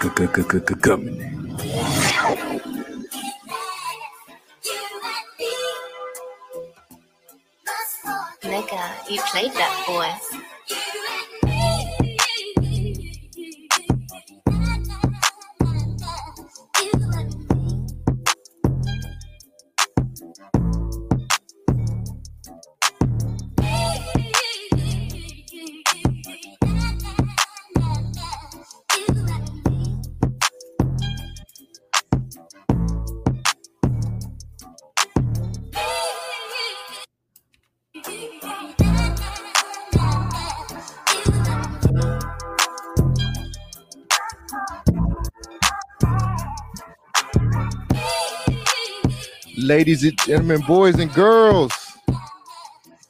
Government. Nigga, you played that boy. Ladies and gentlemen, boys and girls.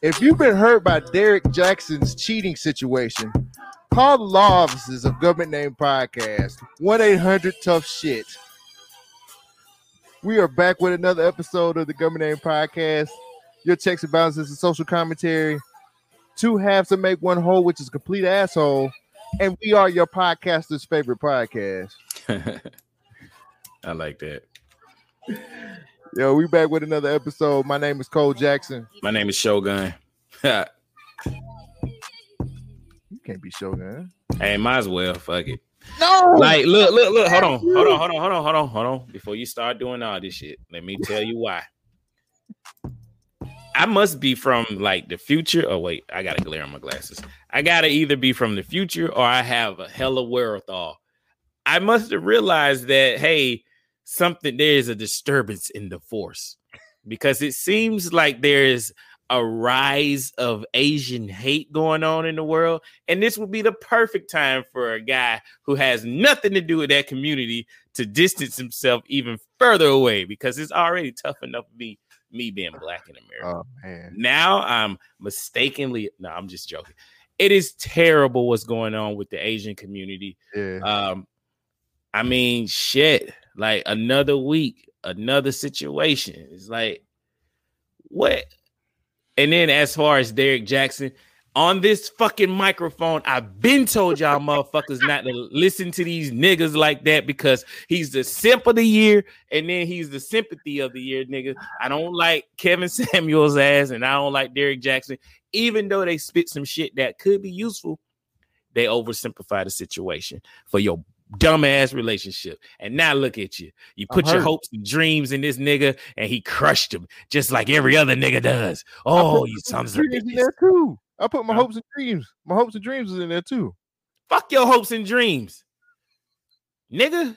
If you've been hurt by Derrick Jaxn's cheating situation, call the law offices of Government Name Podcast, 1 800 Tough Shit. We are back with another episode of the Government Name Podcast. Your checks and balances and social commentary. Two halves to make one whole, which is complete asshole. And we are your podcaster's favorite podcast. I like that. Yo, we back with another episode. My name is Cole Jackson. My name is Shogun. You can't be Shogun. hey, might as well. Fuck it. No, Like, look, look, look. Hold on, hold on, hold on, hold on, hold on, hold on. Before you start doing all this shit, let me tell you why. I must be from like the future. Oh wait, I gotta glare on my glasses. I gotta either be from the future or I have a hella wherewithal. I must have realized that hey, something there is a disturbance in the force because it seems like there is a rise of Asian hate going on in the world, and this would be the perfect time for a guy who has nothing to do with that community to distance himself even further away because it's already tough enough to be me being black in America. Oh man. Now I'm mistakenly no, I'm just joking. It is terrible what's going on with the Asian community. Yeah. Um, I mean, shit, like another week, another situation. It's like, what? And then as far as Derrick Jaxn, on this fucking microphone, I've been told y'all motherfuckers not to listen to these niggas like that because he's the simp of the year and then he's the sympathy of the year, nigga. I don't like Kevin Samuels' ass and I don't like Derrick Jaxn, even though they spit some shit that could be useful. They oversimplify the situation for your dumbass relationship. And now look at you. You put your hopes and dreams in this nigga, and he crushed them just like every other nigga does. Oh, you sons of in bitches. there too. I put my hopes and dreams. My hopes and dreams is in there too. Fuck your hopes and dreams, nigga.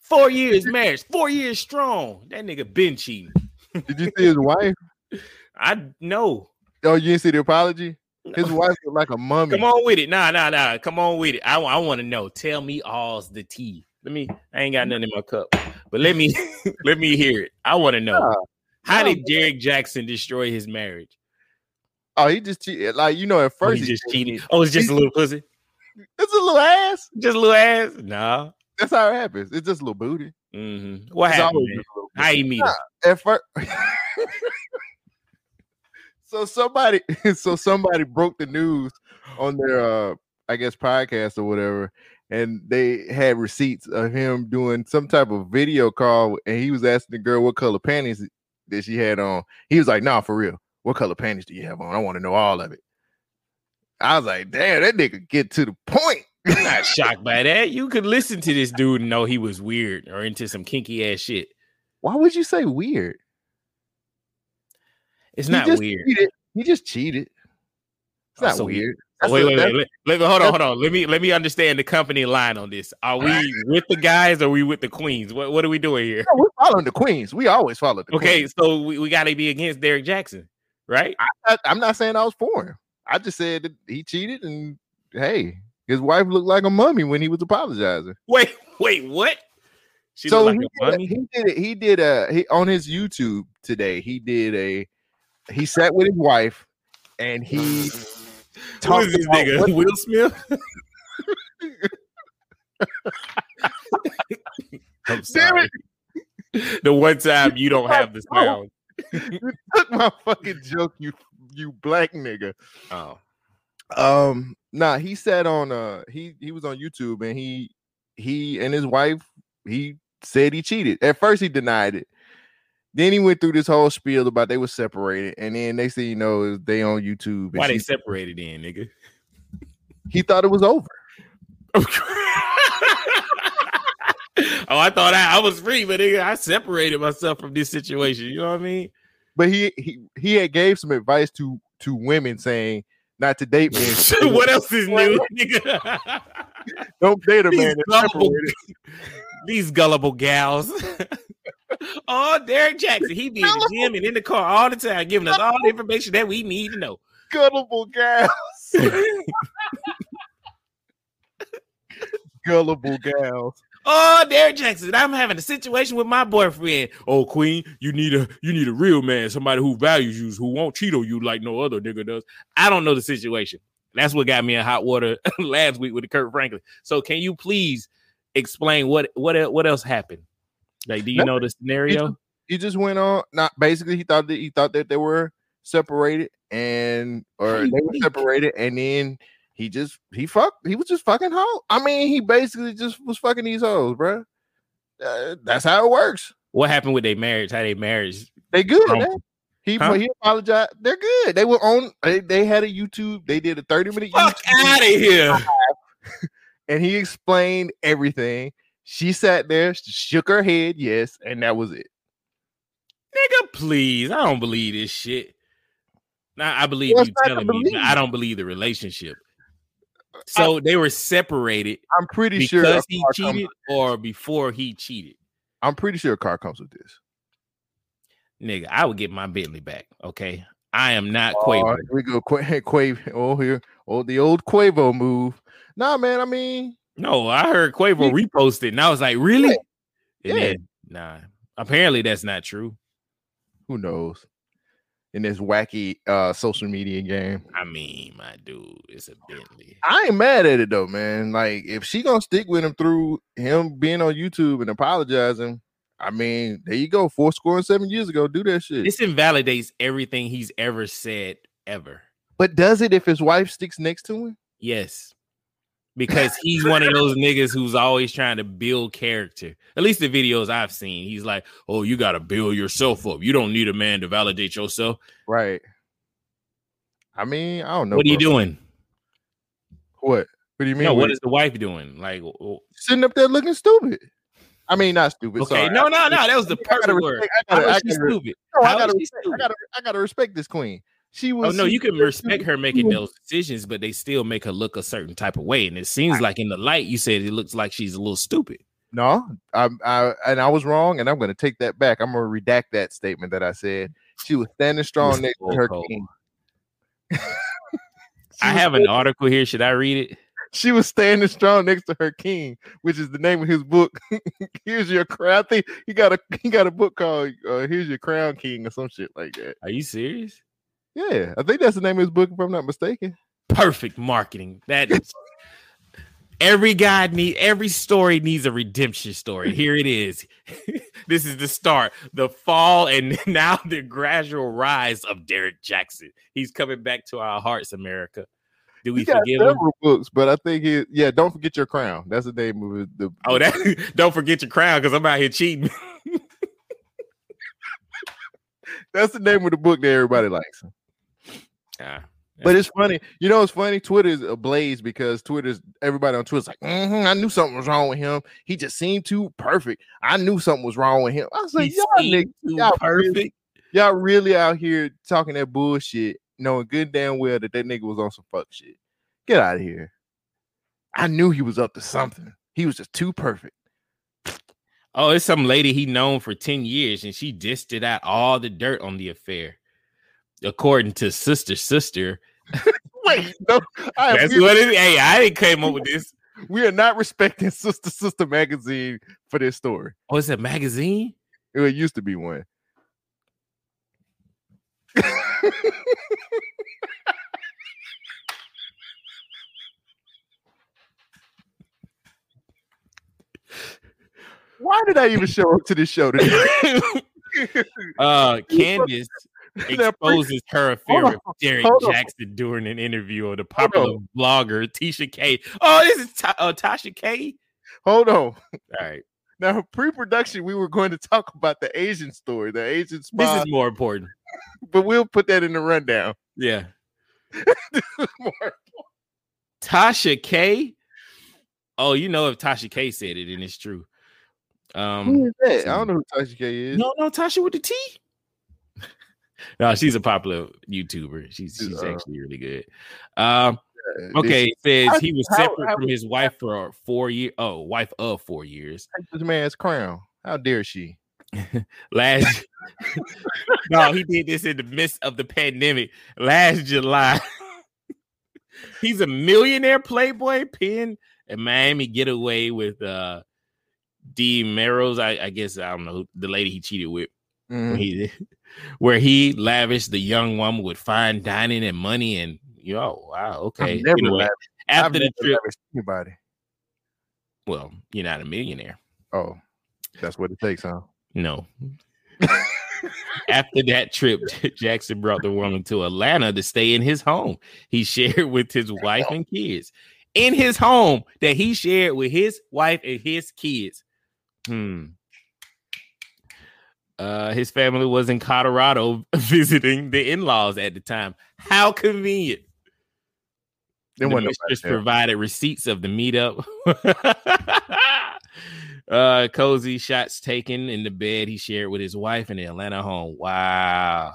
Four years marriage, four years strong. That nigga been cheating. Did you see his wife? I know. Oh, you didn't see the apology? His wife looked like a mummy. Come on with it. Nah, nah, nah. Come on with it. I, I want to know. Tell me all's the tea. Let me. I ain't got nothing in my cup, but let me let me hear it. I want to know. Nah, How nah, did Derrick Jaxn destroy his marriage? Oh, he just cheated. Like you know, at Oh, first he just cheated. Oh, it's just a little pussy. It's a little ass. Just a little ass. Nah. That's how it happens. It's just a little booty. Mm-hmm. What It's happened? always Man? a little How you meet him? at first. so somebody, so somebody broke the news on their, uh, I guess, podcast or whatever, and they had receipts of him doing some type of video call, and he was asking the girl what color panties that she had on. He was like, "Nah, for real, what color panties do you have on? I want to know all of it." I was like, "Damn, that nigga get to the point." I'm not shocked by that. You could listen to this dude and know he was weird or into some kinky ass shit. Why would you say weird? It's He not weird. Cheated. He just cheated. It's Oh, not so- weird. Oh, That's wait, a- wait, that's- wait. Let, me hold on, hold on. Let me let me understand the company line on this. Are we with the guys or are we with the queens? What what are we doing here? No, we're following the queens. We always follow the Okay, queens. so we, we gotta be against Derrick Jaxn, right? I, I'm not saying I was for him. I just said that he cheated, and hey, his wife looked like a mummy when he was apologizing. Wait, wait, what? She so he, like a did, mummy? he did it. He did a he on his YouTube today. He did a he sat with his wife, and he Who talked is this nigga? what- Will Smith? I'm Damn sorry. The one time you don't have the sound. you took my fucking joke, you you black nigga. Oh. Um, nah, he said on uh he he was on YouTube and he he and his wife he said he cheated. At first he denied it. Then he went through this whole spiel about they were separated, and then next thing you know is they on YouTube. and Why they separated in, nigga? he thought it was over. oh, I thought I, I was free, but nigga, I separated myself from this situation. You know what I mean? But he he he had gave some advice to to women saying not to date men. what else is new, nigga? Don't date a These man gullible, these gullible gals. Oh, Derrick Jaxn, he be in the gym and in the car all the time, giving us all the information that we need to know. Gullible gals. Gullible gals. Oh, Derrick Jaxn, I'm having a situation with my boyfriend. Oh, Queen, you need a you need a real man, somebody who values you, who won't cheat on you like no other nigga does. I don't know the situation. That's what got me in hot water last week with the Kirk Franklin. So, can you please explain what what what else happened? Like, do you know the scenario? He just went on. Not basically, he thought that he thought that they were separated and or you they were separated, and then he just he fucked. He was just fucking hoe. I mean, he basically just was fucking these hoes, bro. Uh, that's how it works. What happened with their marriage? How they marriage? They good. Um. He huh? he apologized. They're good. They were on. They, they had a YouTube. They did a thirty minute Fuck YouTube, out of here! and he explained everything. She sat there, shook her head, yes, and that was it. Nigga, please. I don't believe this shit. Now I believe What's you telling me. I don't believe the relationship. Uh, so they were separated I'm pretty sure because he cheated or before he cheated. I'm pretty sure a car comes with this. Nigga, I would get my Bentley back. Okay. I am not Oh, Quavo. here we go. Qua- Quavo. Oh, here. Oh, the old Quavo move. Nah, man. I mean, No, I heard Quavo reposted and I was like, really? Yeah. And then, nah. Apparently that's not true. who knows? In this wacky uh social media game, I mean, my dude, it's a Bentley. I ain't mad at it though, man. Like, if she gonna stick with him through him being on YouTube and apologizing, I mean, there you go. Four score and seven years ago, do that shit. This invalidates everything he's ever said ever. but does it if his wife sticks next to him? Yes. Because he's one of those niggas who's always trying to build character. At least the videos I've seen. He's like, oh, you got to build yourself up. You don't need a man to validate yourself. Right. I mean, I don't know. what are you doing? What? What do you mean? No, What- what is the wife doing? Like, sitting up there looking stupid? I mean, not stupid. okay, sorry. no, no, no. That was the I gotta perfect word. I How gotta, I is she gotta, stupid? no, I gotta is she I gotta, I gotta respect this queen. She Oh was. no, you can respect her making those decisions, but they still make her look a certain type of way. And it seems like in the light, you said it looks like she's a little stupid. No, I, I, and I was wrong, and I'm going to take that back. I'm going to redact that statement that I said. She was standing strong next to her Volko. king. I have an article here. Should I read it? She was standing strong next to her king, which is the name of his book. Here's your crown. I think he got a he got a book called uh, "Here's Your Crown King" or some shit like that. Are you serious? Yeah, I think that's the name of his book, if I'm not mistaken. perfect marketing. That is every guy need every story needs a redemption story. Here it is. this is the start, the fall, and now the gradual rise of Derrick Jaxn. He's coming back to our hearts, America. Do we He got forgive him? books, but I think he yeah. Don't forget your crown. That's the name of it. The Oh, that don't forget your crown because I'm out here cheating. that's the name of the book that everybody likes. Ah, But it's funny, you know. It's funny. Twitter is ablaze because Twitter's everybody on Twitter's like, "Mhm, I knew something was wrong with him. He just seemed too perfect. I knew something was wrong with him. I was like, he y'all niggas, too y'all really- perfect. y'all really out here talking that bullshit, knowing good damn well that that nigga was on some fuck shit. Get out of here. I knew he was up to something. He was just too perfect. Oh, it's some lady he known for 10 years, and she dissed it out all the dirt on the affair. According to Sister Sister. Wait, no, I, That's what it is. Hey, I didn't come up with this. we are not respecting Sister Sister magazine for this story. Oh, it's a magazine? It used to be one. Why did I even show up to this show today? uh Candace exposes her affair with Derrick. Jaxn during an interview on the popular blogger Tasha K. Oh, this is Ta- uh, Tasha K. hold on. All right, Now, pre-production, we were going to talk about the Asian story, the Asian this is more important. but we'll put that in the rundown. Yeah, More- Tasha K. Oh, you know if Tasha K said it, then it's true. Who Um, is that? I don't know who Tasha K is. no, no, Tasha with the T. no, she's a popular YouTuber. She's She's, she's uh, actually really good. Um, Uh, okay, it says how- he was how- separate how- from his wife for four years. Oh, wife of four years. This man's crown. How dare she? Last no, he did this in the midst of the pandemic last July. He's a millionaire playboy pin a Miami getaway with uh D Meros. I, I guess I don't know the lady he cheated with. Mhm. Where he, where he lavished the young woman with fine dining and money and know, wow, okay. Anyway, lavished- I've after the trip, anybody. well, you're not a millionaire. Oh, that's what it takes, huh? No. After that trip, Jaxn brought the woman to Atlanta to stay in his home. He shared with his wife and kids. In his home that he shared with his wife and his kids. Hmm. Uh, his family was in Colorado visiting the in-laws at the time. How convenient. There the wasn't nobody mistress there. provided receipts of the meetup. uh, cozy shots taken in the bed he shared with his wife in the Atlanta home. Wow.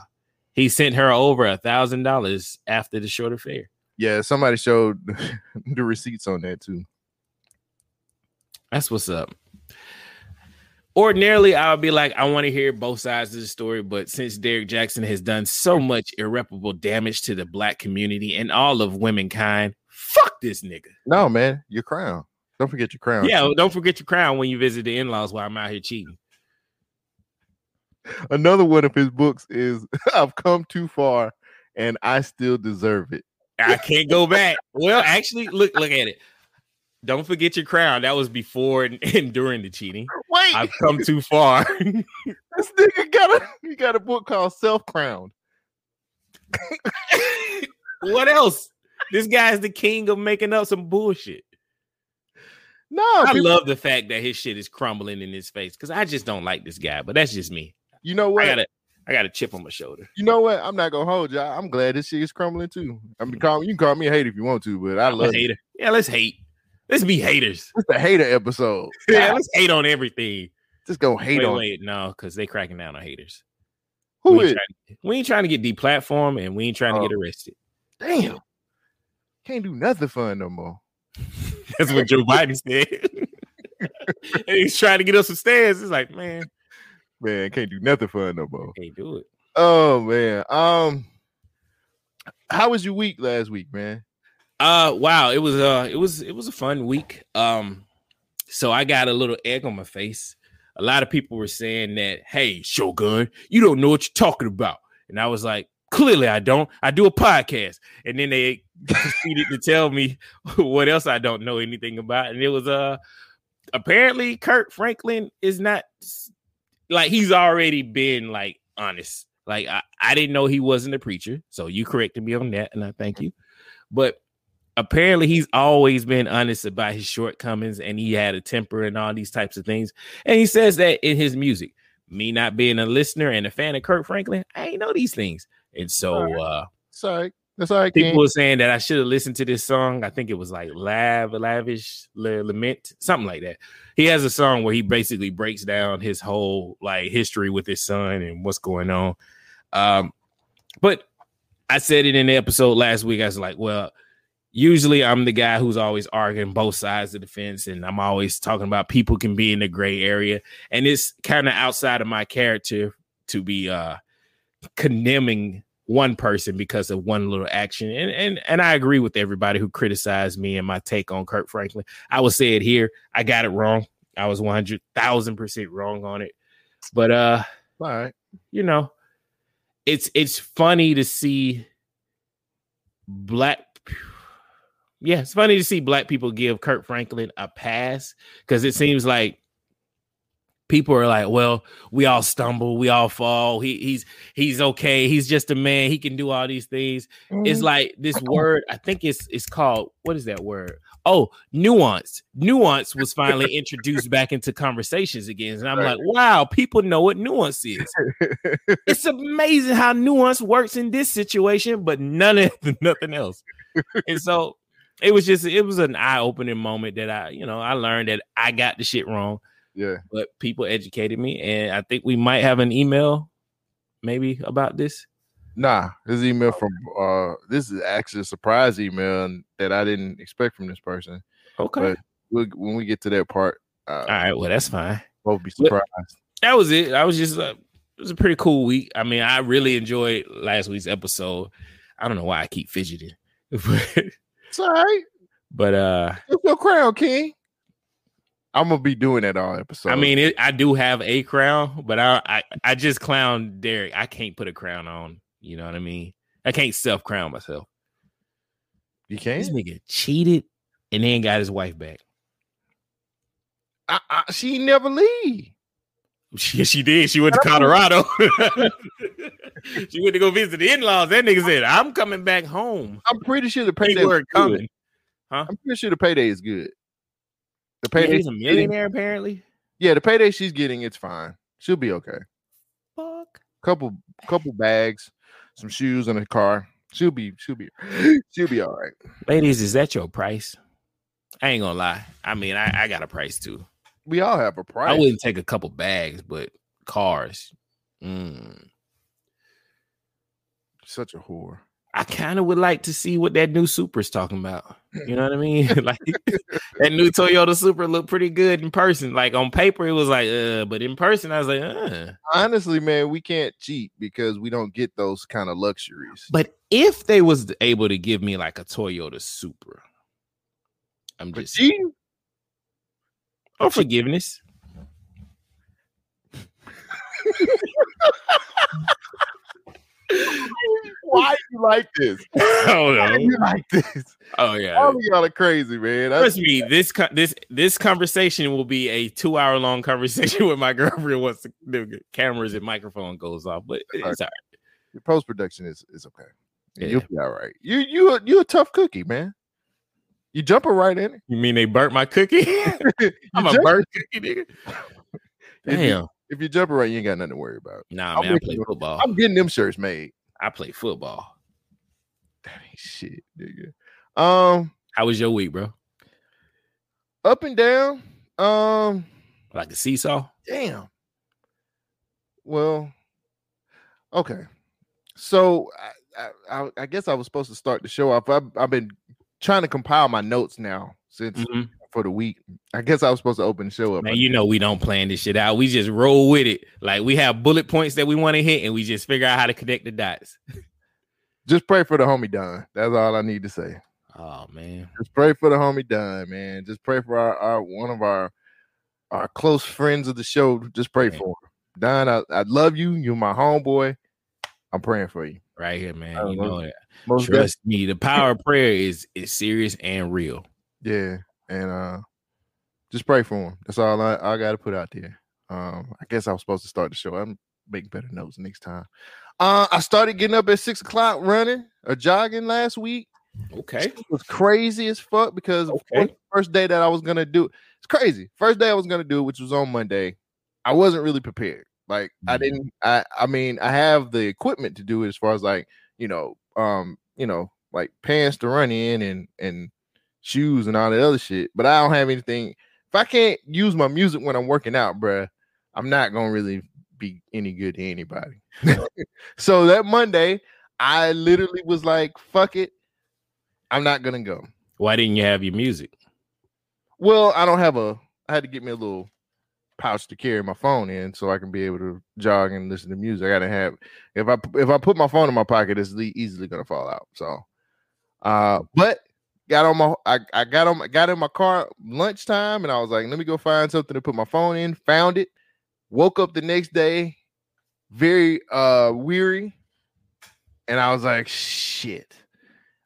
He sent her over a thousand dollars after the short affair. Yeah, somebody showed the receipts on that too. That's what's up. Ordinarily, I would be like, I want to hear both sides of the story, but since Derrick Jaxn has done so much irreparable damage to the black community and all of womankind, fuck this nigga. No, man, your crown. Don't forget your crown. Yeah, don't forget your crown when you visit the in-laws while I'm out here cheating. Another one of his books is I've come too far and I still deserve it. I can't go back. Well, actually, look, look at it. Don't forget your crown. That was before and, and during the cheating. Wait, I've come too far. this nigga got a he got a book called Self Crowned. what else? This guy's the king of making up some bullshit. No, I people- love the fact that his shit is crumbling in his face because I just don't like this guy. But that's just me. you know what? I got a, I got a chip on my shoulder. You know what? I'm not gonna hold you. I'm glad this shit is crumbling too. I mean, call you can call me a hater if you want to, but I I'm a love it. hater. Yeah, let's hate. Let's be haters. It's the hater episode. Yeah, let's hate on everything. just go hate wait, on wait, no, because they cracking down on haters. who we, is. ain't trying, we ain't trying to get deplatformed and we ain't trying to Oh. get arrested. Damn, can't do nothing fun no more. That's what Joe Biden said. and he's trying to get us some stands. It's like, man, Man, can't do nothing fun no more. can't do it. Oh man. Um, how was your week last week, man? Uh wow, it was uh it was it was a fun week. Um so I got a little egg on my face. A lot of people were saying that, hey, Shogun, you don't know what you're talking about. And I was like, clearly I don't. I do a podcast. And then they proceeded to tell me what else I don't know anything about. And it was uh apparently Kirk Franklin is not like he's already been like honest. Like I, I didn't know he wasn't a preacher. So you corrected me on that, and I thank you. But apparently he's always been honest about his shortcomings and he had a temper and all these types of things. And he says that in his music. Me not being a listener and a fan of Kirk Franklin, I ain't know these things. And so uh Sorry, that's all right. people King. were saying that I should have listened to this song. I think it was like Lav, Lavish, La- Lament, something like that. He has a song where he basically breaks down his whole like history with his son and what's going on. Um, but I said it in the episode last week. I was like, well, usually I'm the guy who's always arguing both sides of the fence, and I'm always talking about people can be in the gray area, and it's kind of outside of my character to be uh condemning one person because of one little action. And and and I agree with everybody who criticized me and my take on Kirk Franklin. I will say it here. I got it wrong. I was 100,000% wrong on it. But uh all right. you know, it's it's funny to see black yeah, it's funny to see black people give Kirk Franklin a pass because it seems like people are like, well, we all stumble, we all fall. He he's he's okay. He's just a man. He can do all these things. It's Mm, like this word. I think it's it's called what is that word? Oh, nuance. Nuance was finally introduced back into conversations again, and I'm Right. like, wow, people know what nuance is. it's amazing how nuance works in this situation, but none of nothing else. and so it was just it was an eye opening moment that I, you know, I learned that I got the shit wrong yeah. but people educated me, and I think we might have an email maybe about this. Nah, this email from uh this is actually a surprise email that I didn't expect from this person. Okay. But we'll, when we get to that part, uh, All right. Well, that's fine. both be surprised. That was it. I was just uh, it was a pretty cool week. I mean, I really enjoyed last week's episode. I don't know why I keep fidgeting, but, It's all right. but uh, It's your crown, King. I'm gonna be doing that all episode. I mean, it, I do have a crown, but I, I I just clown Derrick. I can't put a crown on. You know what I mean? I can't self crown myself. you can't. This can. nigga cheated and then got his wife back. I, I, she never leave. She, she did. She went to Colorado. she went to go visit the in-laws. That nigga said, "I'm coming back home." I'm pretty sure the payday. were is good. coming. I'm pretty sure the payday is good. The Yeah, payday, he's a getting- millionaire, apparently. yeah, the payday she's getting, it's fine. She'll be okay. Fuck. Couple, couple bags, some shoes, and a car. She'll be, she'll be, she'll be all right. Ladies, is that your price? I ain't gonna lie. I mean, I, I got a price too. We all have a price. I wouldn't take a couple bags, but cars. Mm. Such a whore. I kind of would like to see what that new Supra's talking about. You know what I mean? like that new Toyota Supra looked pretty good in person. Like on paper, it was like, uh, but in person, I was like, uh. Honestly, man, we can't cheat because we don't get those kind of luxuries. But if they was able to give me like a Toyota Supra, I'm But just cheating? Oh, or forgiveness. Why do you like this? oh no! you like this? Oh yeah. All of y'all are crazy, man. Trust me, this this this conversation will be a two hour long conversation with my girlfriend once the, the cameras and microphone goes off. But it's all right. Your post production is is okay. Yeah. You'll be all right. You you you a tough cookie, man. You jumping right in it. You mean they burnt my cookie? I'm a burnt cookie, nigga. If you- Damn. If you jumping right, you ain't got nothing to worry about. Nah, I'm man, I play you. football. I'm getting them shirts made. I play football. That ain't shit, nigga. Um, How was your week, bro? up and down. Um, Like a seesaw? damn. Well, okay. So I, I, I- I guess I was supposed to start the show off. I've, I've been trying to compile my notes now since Mhm. for the week. I guess I was supposed to open the show up. Man, you know we don't plan this shit out. We just roll with it. Like we have bullet points that we want to hit, and we just figure out how to connect the dots. Just pray for the homie Don. That's all I need to say. Oh man. Just pray for the homie Don, man. Just pray for our, our one of our our close friends of the show. Just pray Man. for him. Don, I, I love you. You're my homeboy. I'm praying for you. Right here, man. You love know. Most Trust me, the power of prayer is is serious and real. Yeah, and uh just pray for him. That's all I, I got to put out there. Um, I guess I was supposed to start the show. I'm making better notes next time. Uh, I started getting up at six o'clock running or jogging last week. Okay. It was crazy as fuck because Okay. the first day that I was gonna do it's crazy. First day I was gonna do it, which was on Monday. I wasn't really prepared. Like I Mhm. didn't. I I mean I have the equipment to do it as far as like you know um you know like pants to run in and and shoes and all that other shit. But I don't have anything. If I can't use my music when I'm working out, bruh, I'm not gonna really be any good to anybody. so that Monday, I literally was like, "Fuck it, I'm not gonna go." Why didn't you have your music? Well, I don't have a. I had to get me a little pouch to carry my phone in, so I can be able to jog and listen to music. I gotta have. If I if I put my phone in my pocket, it's easily gonna fall out. So, uh, but got on my. I, I got on. Got in my car lunchtime, and I was like, let me go find something to put my phone in. Found it. Woke up the next day, very uh weary, and I was like, shit.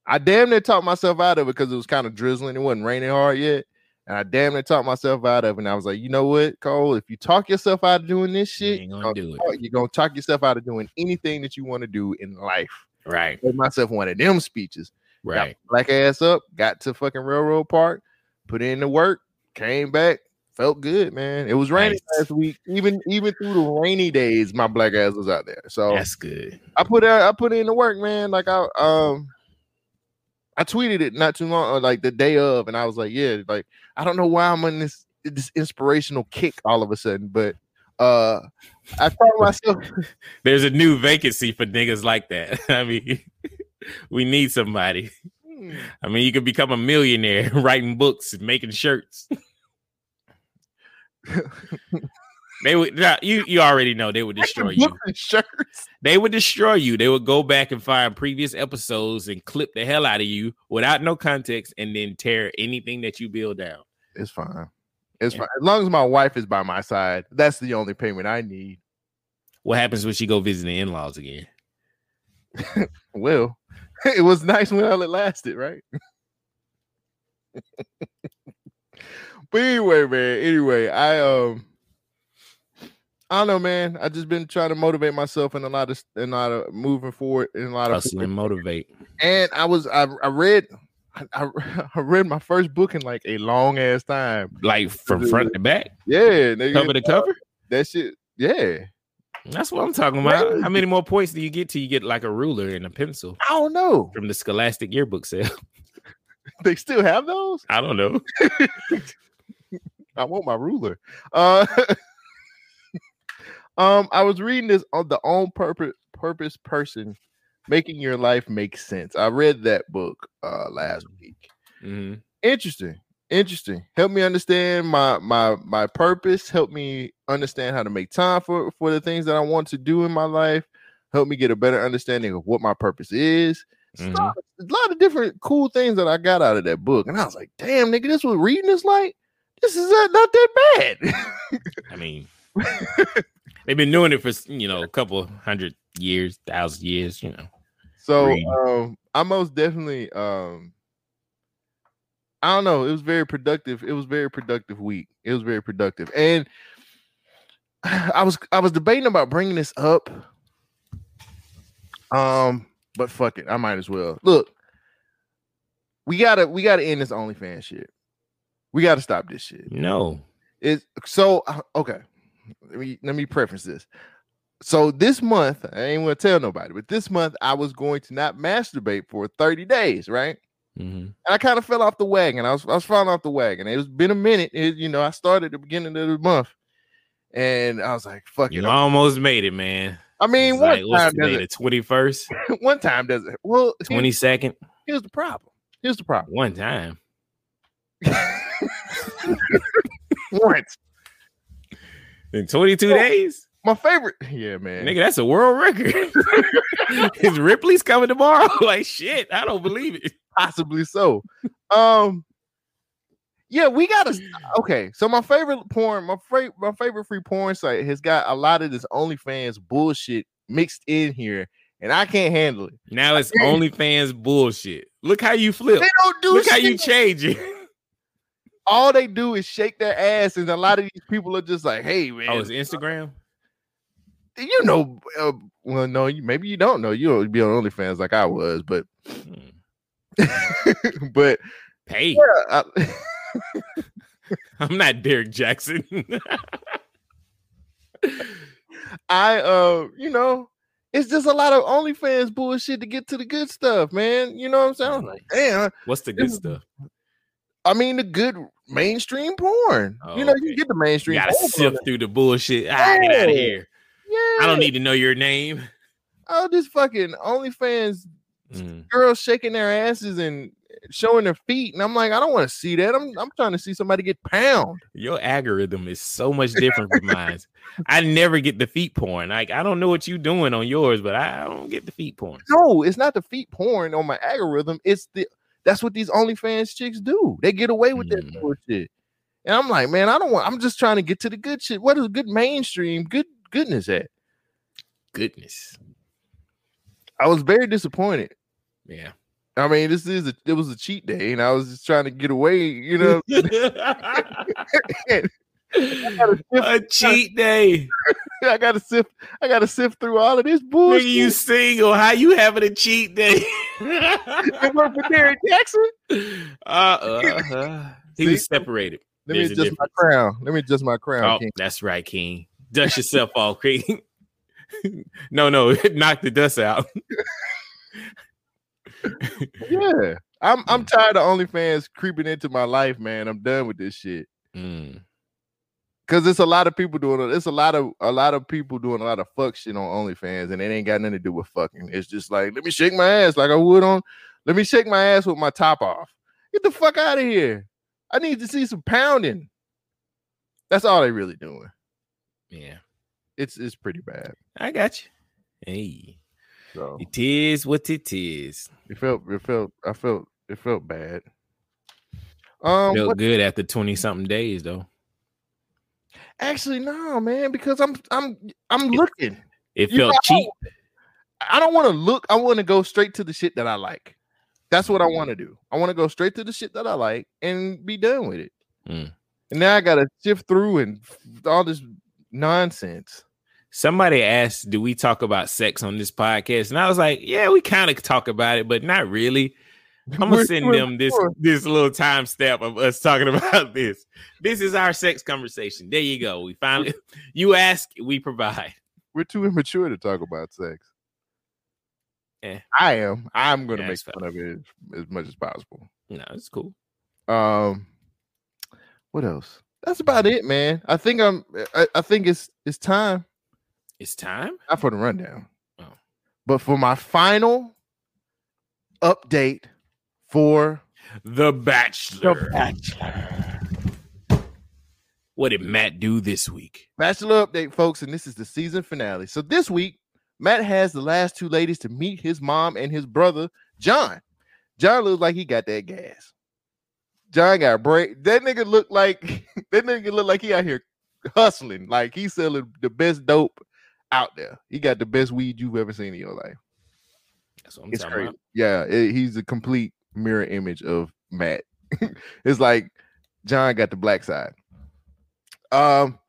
I damn near talked myself out of it because it was kind of drizzling. It wasn't raining hard yet. And I damn near talked myself out of it. And I was like, you know what, Cole, if you talk yourself out of doing this shit, you're gonna gonna, do it. talk- you're gonna talk yourself out of doing anything that you want to do in life. Right, Gave myself one of them speeches. Right. my black ass up, got to fucking Railroad Park, put in the work, came back, felt good, man. It was raining Nice. last week. Even even through the rainy days, my black ass was out there. So That's good. I put out, I put in the work, man. Like I um I tweeted it not too long, uh, like the day of, and I was like, yeah, like I don't know why I'm on this this inspirational kick all of a sudden, but uh I found myself There's a new vacancy for niggas like that. I mean, we need somebody. hmm, I mean, you could become a millionaire writing books and making shirts. they would nah, you you already know they would destroy you. shirts. They would destroy you. They would go back and find previous episodes and clip the hell out of you without no context and then tear anything that you build down. It's fine. It's Yeah. fine. As long as my wife is by my side, that's the only payment I need. What happens when she go visit the in-laws again? Well, it was nice while it lasted, right? but anyway, man. Anyway, I um, I don't know, man. I just been trying to motivate myself in a lot of in a lot of moving forward in a lot of motivate. and I was I I read I, I, read my first book in like a long ass time. Like from front to back, Yeah, nigga, cover to cover. that shit. Yeah, That's what I'm talking about. How many more points do you get till you get like a ruler and a pencil I don't know. from the Scholastic yearbook sale? They still have those. I don't know. I want my ruler. Uh, um, I was reading this on the own purpose purpose person making your life make sense. I read that book uh last week. hmm Interesting. Interesting. Help me understand my my my purpose. Help me understand how to make time for for the things that I want to do in my life. Help me get a better understanding of what my purpose is. It's a, lot, a lot of different cool things that I got out of that book, and I was like, "Damn, nigga, this was reading this like this is uh, not that bad." I mean, they've been doing it for you know a couple hundred years, thousand years. You know, So um I most definitely um I don't know, it was very productive. It was very productive week. It was very productive. And I was I was debating about bringing this up. Um but fuck it, I might as well. Look. We got to we got to end this OnlyFans shit. We got to stop this shit. no. It's so uh, okay. Let me let me preface this. So this month, I ain't gonna tell nobody, but this month I was going to not masturbate for 30 days, right? hmm And I kind of fell off the wagon. I was I was falling off the wagon. It was been a minute. It- you know, I started at the beginning of the month, and I was like, "Fuck You it." almost made it, man. I mean, It's one like, time does it. twenty first, One time does it. Well, twenty second, here's the problem. Here's the problem. one time. Once In twenty two Oh. days, my favorite. Yeah, man. nigga, that's a world record. Is Ripley's coming tomorrow? like shit, I don't believe it. possibly so. Um, yeah, we gotta. Okay, so my favorite porn, my favorite, my favorite free porn site has got a lot of this OnlyFans bullshit mixed in here, and I can't handle it. Now it's OnlyFans bullshit. Look how you flip. They don't do Look how you change it. All they do is shake their ass, and a lot of these people are just like, "Hey, man, Oh, it's Instagram. you know." Uh, well, no, you, maybe you don't know. You don't be on OnlyFans like I was, but Hmm. but Hey, yeah, I- I'm not Derrick Jaxn. I uh, you know, it's just a lot of OnlyFans bullshit to get to the good stuff, man. You know what I'm saying? I'm like, damn. What's the good stuff? I mean, the good mainstream porn. Oh, you know, okay. you get the You mainstream. gotta porn, sift through the bullshit. Ah, get out of here. Yeah, I don't need to know your name. Oh, this fucking OnlyFans Mm. girls shaking their asses and showing their feet, and I'm like, I don't want to see that. I'm I'm trying to see somebody get pound. Your algorithm is so much different from mine. I never get the feet porn. Like I don't know what you're doing on yours, but I don't get the feet porn. No, it's not the feet porn on my algorithm. It's the that's what these OnlyFans chicks do. They get away with that Mm. bullshit. And I'm like, man, I don't want. I'm just trying to get to the good shit. What is good mainstream good goodness at? Goodness. I was very disappointed. Yeah. I mean, this is a it was a cheat day, and I was just trying to get away, you know. a cheat day. I gotta sift. I gotta sift through all of this Nigga, bullshit. you single. How you having a cheat day? It worked for Derrick Jaxn. uh, uh, he was separated. Let me There's a adjust my crown. Let me adjust my crown. Oh, King. that's right, King. Dust yourself off, King. no, no, knock the dust out. Yeah, I'm. I'm tired of OnlyFans creeping into my life, man. I'm done with this shit. Mm. Cause it's a lot of people doing it. It's a lot of a lot of people doing a lot of fuck shit on OnlyFans, and it ain't got nothing to do with fucking. It's just like let me shake my ass like I would on. Let me shake my ass with my top off. Get the fuck out of here. I need to see some pounding. That's all they really doing. Yeah, It's it's pretty bad. I got you. Hey, So it is what it is. it felt it felt I felt it felt bad. Um, Felt what- good after twenty something days though. Actually no, man, because I'm I'm I'm looking. It You felt know, cheap. I don't want to look. I want to go straight to the shit that I like. That's what I want to do. I want to go straight to the shit that I like and be done with it. Mm. And now I got to sift through and all this nonsense. Somebody asked, "Do we talk about sex on this podcast?" And I was like, "Yeah, we kind of talk about it, but not really." I'm gonna send them this this little time stamp of us talking about this. This is our sex conversation. There you go. We finally you ask, we provide. We're too immature to talk about sex. Yeah. I am. I'm to Yeah, make fun of it as, as much as possible. No, it's cool. Um, what else? That's about it, man. I think I'm. I, I think it's it's time. It's time. Not for the rundown, Oh. but for my final update for The Bachelor. Bachelor. What did Matt do this week? Bachelor update, folks, and this is the season finale. So this week, Matt has the last two ladies to meet his mom and his brother, John. John looks like he got that gas. John got a break. That nigga look like that nigga look like he out here hustling. Like he's selling the best dope out there. He got the best weed you've ever seen in your life. That's what I'm It's talking crazy. about. Yeah, it- he's a complete mirror image of Matt. it's like John got the black side. Um,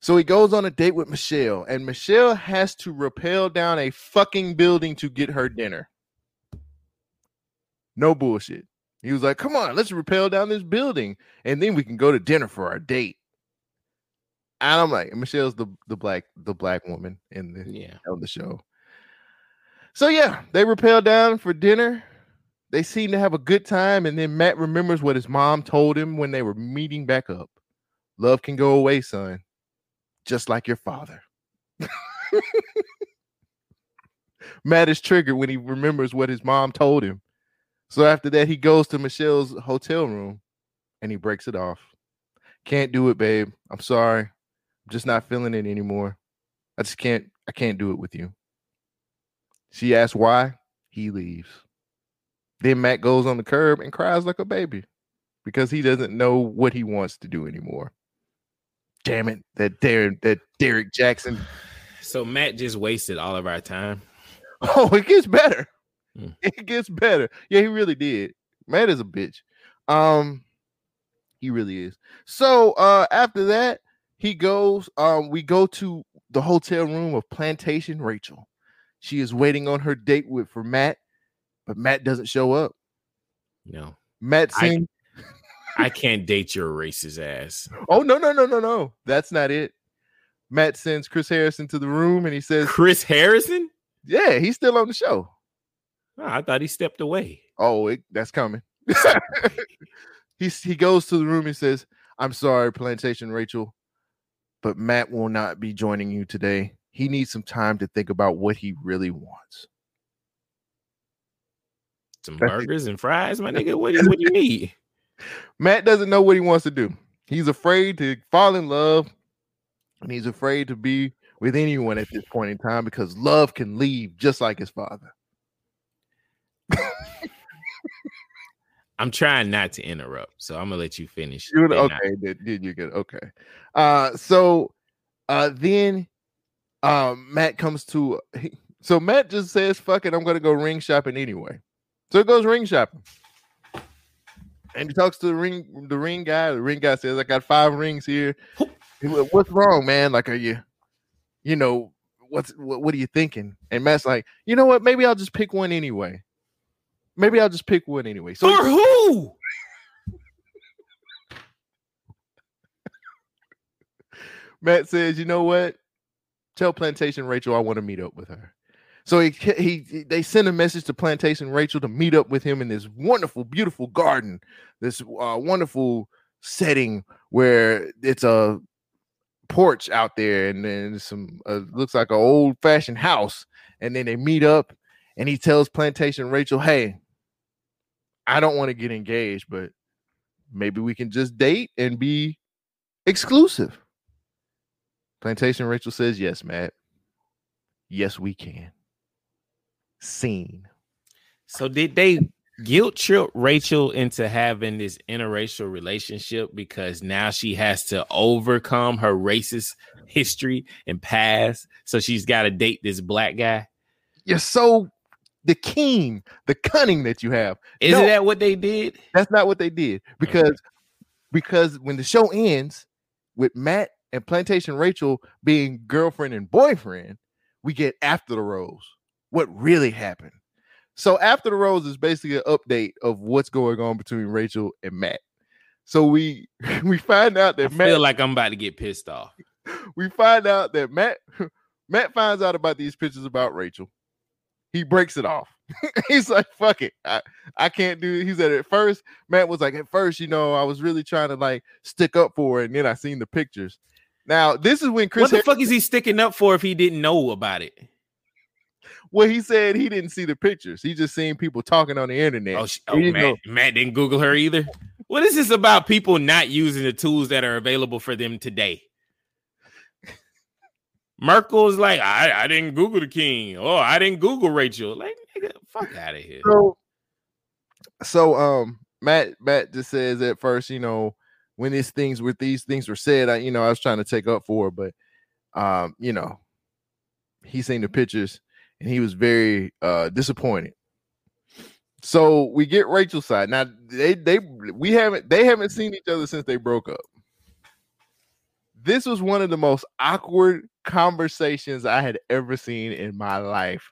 so he goes on a date with Michelle, and Michelle has to rappel down a fucking building to get her dinner. No bullshit. He was like, "Come on, let's rappel down this building, and then we can go to dinner for our date." And I'm like, Michelle's the the black the black woman in the Yeah. on the show. So yeah, they rappel down for dinner. They seem to have a good time, and then Matt remembers what his mom told him when they were meeting back up. Love can go away, son, just like your father. Matt is triggered when he remembers what his mom told him. So after that, he goes to Michelle's hotel room and he breaks it off. Can't do it, babe. I'm sorry. I'm just not feeling it anymore. I just can't, I can't do it with you. She asks why. He leaves. Then Matt goes on the curb and cries like a baby because he doesn't know what he wants to do anymore. Damn it, that Derek, that Derrick Jaxn. So Matt just wasted all of our time. Oh, it gets better. Hmm. It gets better. Yeah, he really did. Matt is a bitch. Um, he really is. So uh after that, he goes, um, we go to the hotel room of Plantation Rachel. She is waiting on her date with for Matt, but Matt doesn't show up. No, Matt I- I can't date your racist ass. Oh no, no, no, no, no. That's not it. Matt sends Chris Harrison to the room and he says, Chris Harrison? Yeah, he's still on the show. Oh, I thought he stepped away. Oh, it, that's coming. He's he goes to the room and says, I'm sorry, Plantation Rachel, but Matt will not be joining you today. He needs some time to think about what he really wants. Some burgers and fries, my nigga. What do, what do you need? Matt doesn't know what he wants to do. He's afraid to fall in love and he's afraid to be with anyone at this point in time because love can leave just like his father. I'm trying not to interrupt, so I'm gonna let you finish. You would- and I- okay, did, you good? Okay. Uh so uh then um Matt comes to he- so Matt just says, fuck it, I'm gonna go ring shopping anyway. So it goes ring shopping. And he talks to the ring, the ring guy. The ring guy says, I got five rings here. Like, What's wrong, man? Like, are you, you know, what's what, what are you thinking? And Matt's like, you know what? Maybe I'll just pick one anyway. Maybe I'll just pick one anyway. So For who? Matt says, "You know what? Tell Plantation Rachel I want to meet up with her." So he, he he- they send a message to Plantation Rachel to meet up with him in this wonderful, beautiful garden, this uh, wonderful setting where it's a porch out there, and then some uh, looks like an old fashioned house, and then they meet up, and he tells Plantation Rachel, "Hey, I don't want to get engaged, but maybe we can just date and be exclusive." Plantation Rachel says, Yes, Matt. Yes, we can. Scene. So did they guilt trip Rachel into having this interracial relationship because now she has to overcome her racist history and past, so she's got to date this black guy? You're so the keen, the cunning that you have. Isn't No. that what they did? That's not what they did. Because because when the show ends with Matt and Plantation Rachel being girlfriend and boyfriend, we get after the rose. What really happened. So after the rose is basically an update of what's going on between Rachel and Matt. So we we find out I that Matt feel like I'm about to get pissed off. we find out that Matt Matt finds out about these pictures about Rachel. He breaks it off. He's like, fuck it. I, I can't do it. He said at first, Matt was like, at first, you know, I was really trying to like stick up for it, and then I seen the pictures. Now, this is when Chris what the Har- fuck is he sticking up for if he didn't know about it? Well, he said he didn't see the pictures. He just seen people talking on the internet. Oh, sh- He oh Matt, know. Matt didn't Google her either. What is this about people not using the tools that are available for them today? Markle's like, I, I didn't Google the king. Oh, I didn't Google Rachel. Like, nigga, fuck out of here. So, so um, Matt Matt just says at first, you know, when these things with these things were said, I you know I was trying to take up for, her, but um, you know, he seen the pictures and he was very uh disappointed. So we get Rachel's side now. They they we haven't they haven't seen each other since they broke up. This was one of the most awkward conversations I had ever seen in my life.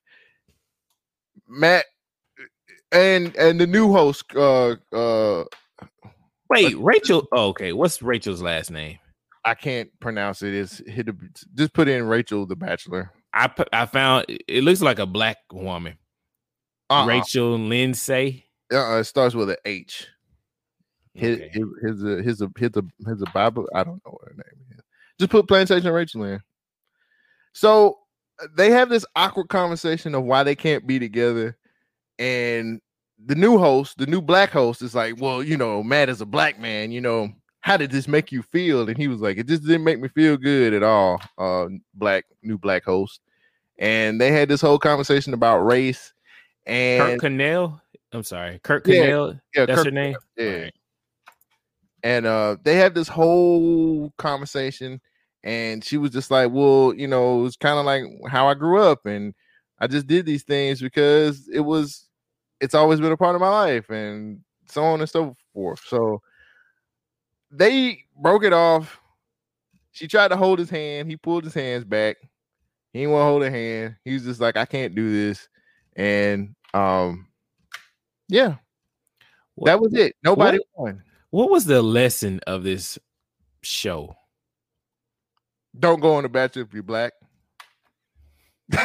Matt and and the new host uh uh Wait, Rachel. Oh, okay, what's Rachel's last name? I can't pronounce it. It's hit just put in Rachel the Bachelor. I I found it looks like a black woman. Uh-uh. Rachel Lindsay. Uh-uh, it starts with an H. His Okay. his his a his a his a his a Bible. I don't know what her name is. Just put Plantation Rachel in. So uh, they have this awkward conversation of why they can't be together, and the new host, the new black host, is like, "Well, you know, Matt is a black man. You know, how did this make you feel?" And he was like, "It just didn't make me feel good at all." Uh, black new black host, and they had this whole conversation about race. And Kurt Cannell. I'm sorry, Kurt Yeah, yeah, That's Kirk- her name. Yeah. And uh they had this whole conversation and she was just like, Well, you know, it was kind of like how I grew up, and I just did these things because it was it's always been a part of my life, and so on and so forth. So they broke it off. She tried to hold his hand, he pulled his hands back. He didn't want to hold her hand. He was just like, I can't do this. And um, yeah, that was it. Nobody won. What was the lesson of this show? Don't go on the Bachelor if you're black.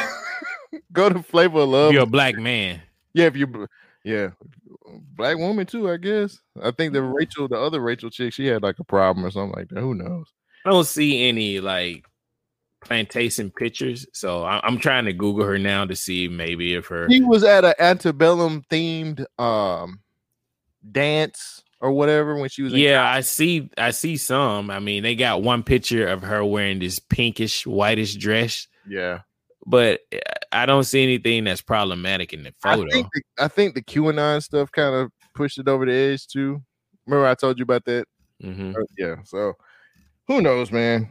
go to Flavor of Love. You're a black man. Yeah, if you, yeah, black woman too. I guess. I think the Rachel, the other Rachel chick, she had like a problem or something like that. Who knows? I don't see any like plantation pictures, so I- I'm trying to Google her now to see maybe if her. He was at an antebellum themed um dance or whatever when she was. In Yeah, I see. I see some. I mean, they got one picture of her wearing this pinkish, whitish dress, yeah. But uh, I don't see anything that's problematic in the photo. I think the, I think the QAnon stuff kind of pushed it over the edge too. Remember I told you about that? Mhm. Uh, yeah. So who knows, man?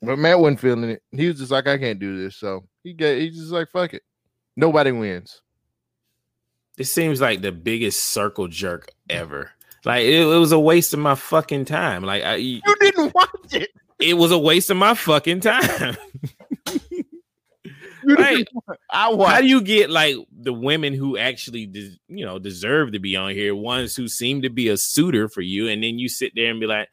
But Matt wasn't feeling it. He was just like, I can't do this. So he get he's just like, fuck it. Nobody wins. This seems like the biggest circle jerk ever. Like it, it was a waste of my fucking time. Like I, You didn't watch it. it was a waste of my fucking time. You Right. didn't watch- How do you get like the women who actually, des- you know, deserve to be on here, ones who seem to be a suitor for you, and then you sit there and be like,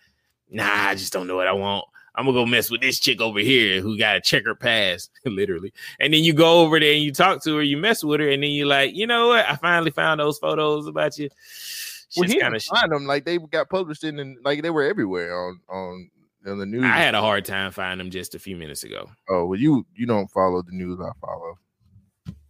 "Nah, I just don't know what I want. I'm gonna go mess with this chick over here who got a checker pass, literally." And then you go over there and you talk to her, you mess with her, and then you're like, "You know what? I finally found those photos about you." Well, he kind of. find them like they got published in, and like they were everywhere on on on the news. I had a hard time finding them just a few minutes ago. oh well, you you don't follow the news. I follow.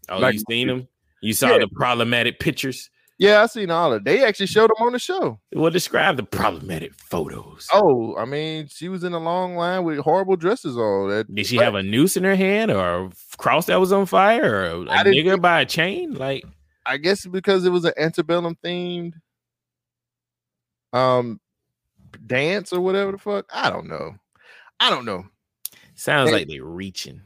Oh, Like- you seen them? You saw Yeah. the problematic pictures. Yeah, I seen all of. They actually showed them on the show. Well, describe the problematic photos. Oh, I mean, she was in a long line with horrible dresses on. That Did she have a noose in her hand or a cross that was on fire or a, I nigga by a chain? Like, I guess because it was an antebellum themed um dance or whatever the fuck. I don't know. I don't know. sounds Hey. like they're reaching,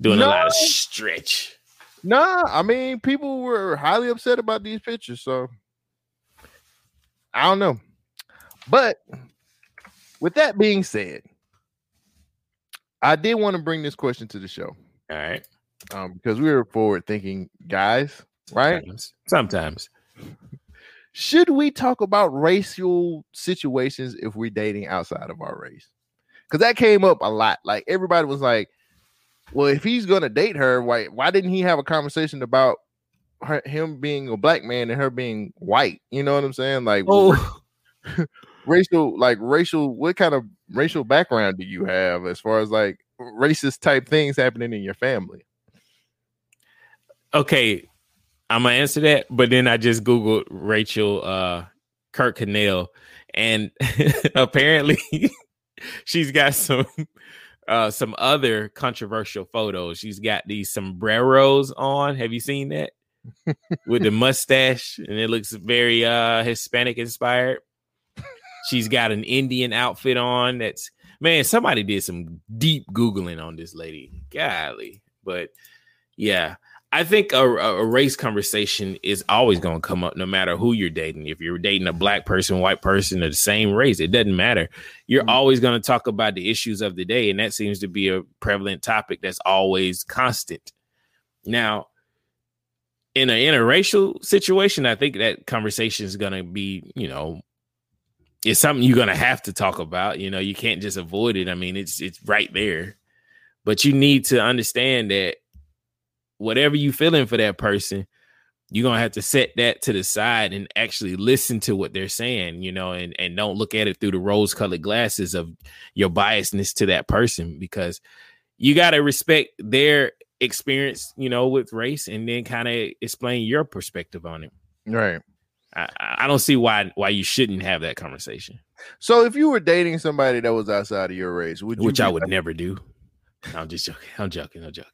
doing a lot of stretch. Nah, I mean, people were highly upset about these pictures, so I don't know. But with that being said, I did want to bring this question to the show All right. um, because we were forward thinking guys, right? Sometimes. Sometimes. Should we talk about racial situations if we're dating outside of our race? Because that came up a lot. Like everybody was like, "Well, if he's gonna date her, why why didn't he have a conversation about her, him being a black man and her being white?" You know what I'm saying? Like Oh, racial, like racial. What kind of racial background do you have as far as like racist type things happening in your family? okay. I'm gonna answer that, but then I just googled Rachel uh Kirkconnell, and apparently she's got some uh some other controversial photos. She's got these sombreros on. Have you seen that? With the mustache, and it looks very uh Hispanic inspired. She's got an Indian outfit on. That's man, somebody did some deep googling on this lady. Golly, but yeah, I think a, a race conversation is always going to come up no matter who you're dating. If you're dating a black person, white person, or the same race, it doesn't matter. You're Mhm. always going to talk about the issues of the day, and that seems to be a prevalent topic that's always constant. Now, in an interracial situation, I think that conversation is going to be, you know, it's something you're going to have to talk about. You know, you can't just avoid it. I mean, it's it's right there, but you need to understand that whatever you feeling for that person, you're gonna have to set that to the side and actually listen to what they're saying, you know, and and don't look at it through the rose-colored glasses of your biasness to that person because you gotta respect their experience, you know, with race and then kind of explain your perspective on it. Right. I, I don't see why why you shouldn't have that conversation, So if you were dating somebody that was outside of your race, would you which I would never do. I'm just joking. I'm joking. I'm joking.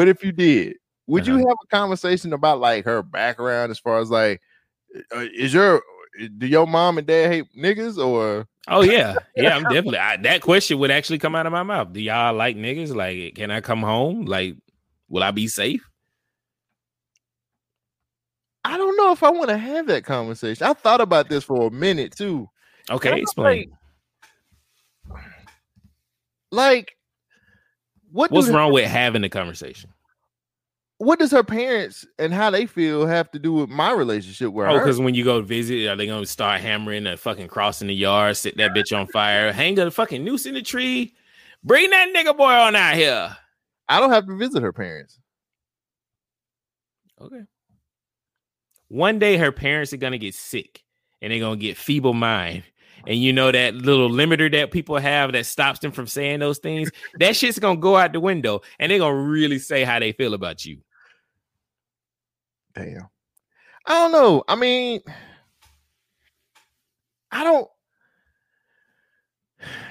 But if you did, would you Uh-huh. have a conversation about like her background as far as like, uh, is your do your mom and dad hate niggas or Oh yeah, yeah. I'm definitely I, that question would actually come out of my mouth. Do y'all like niggas? Like, can I come home? Like, will I be safe? I don't know if I want to have that conversation. I thought about this for a minute too. Okay, explain. Like, what What's wrong with having the conversation? What does her parents and how they feel have to do with my relationship with Oh, her? because when you go visit, are they gonna start hammering a fucking cross in the yard, set that bitch on fire, hang a fucking noose in the tree, bring that nigga boy on out here? I don't have to visit her parents. Okay. One day her parents are gonna get sick and they're gonna get feeble mind. And you know that little limiter that people have that stops them from saying those things, that shit's gonna go out the window and they're gonna really say how they feel about you. Damn. I don't know. I mean, I don't.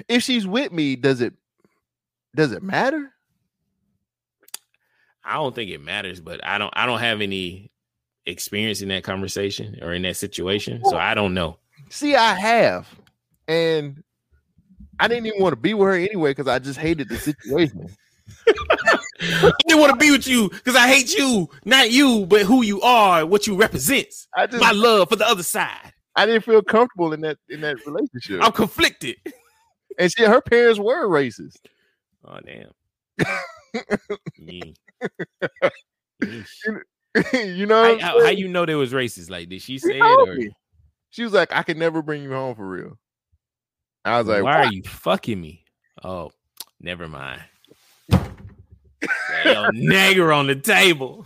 If she's with me, does it does it matter? I don't think it matters, but I don't I don't have any experience in that conversation or in that situation. So I don't know. See, I have, and I didn't even want to be with her anyway because I just hated the situation. I didn't want to be with you because I hate you, not you, but who you are, what you represent. I just My love for the other side. I didn't feel comfortable in that in that relationship. I'm conflicted. and she her parents were racist. Oh damn. You know, How, I'm how, how you know they was racist? Like, did she She say it or me. She was like, I could never bring you home for real. I was like, why "What?" are you fucking me? Oh, never mind. Nagger on the table.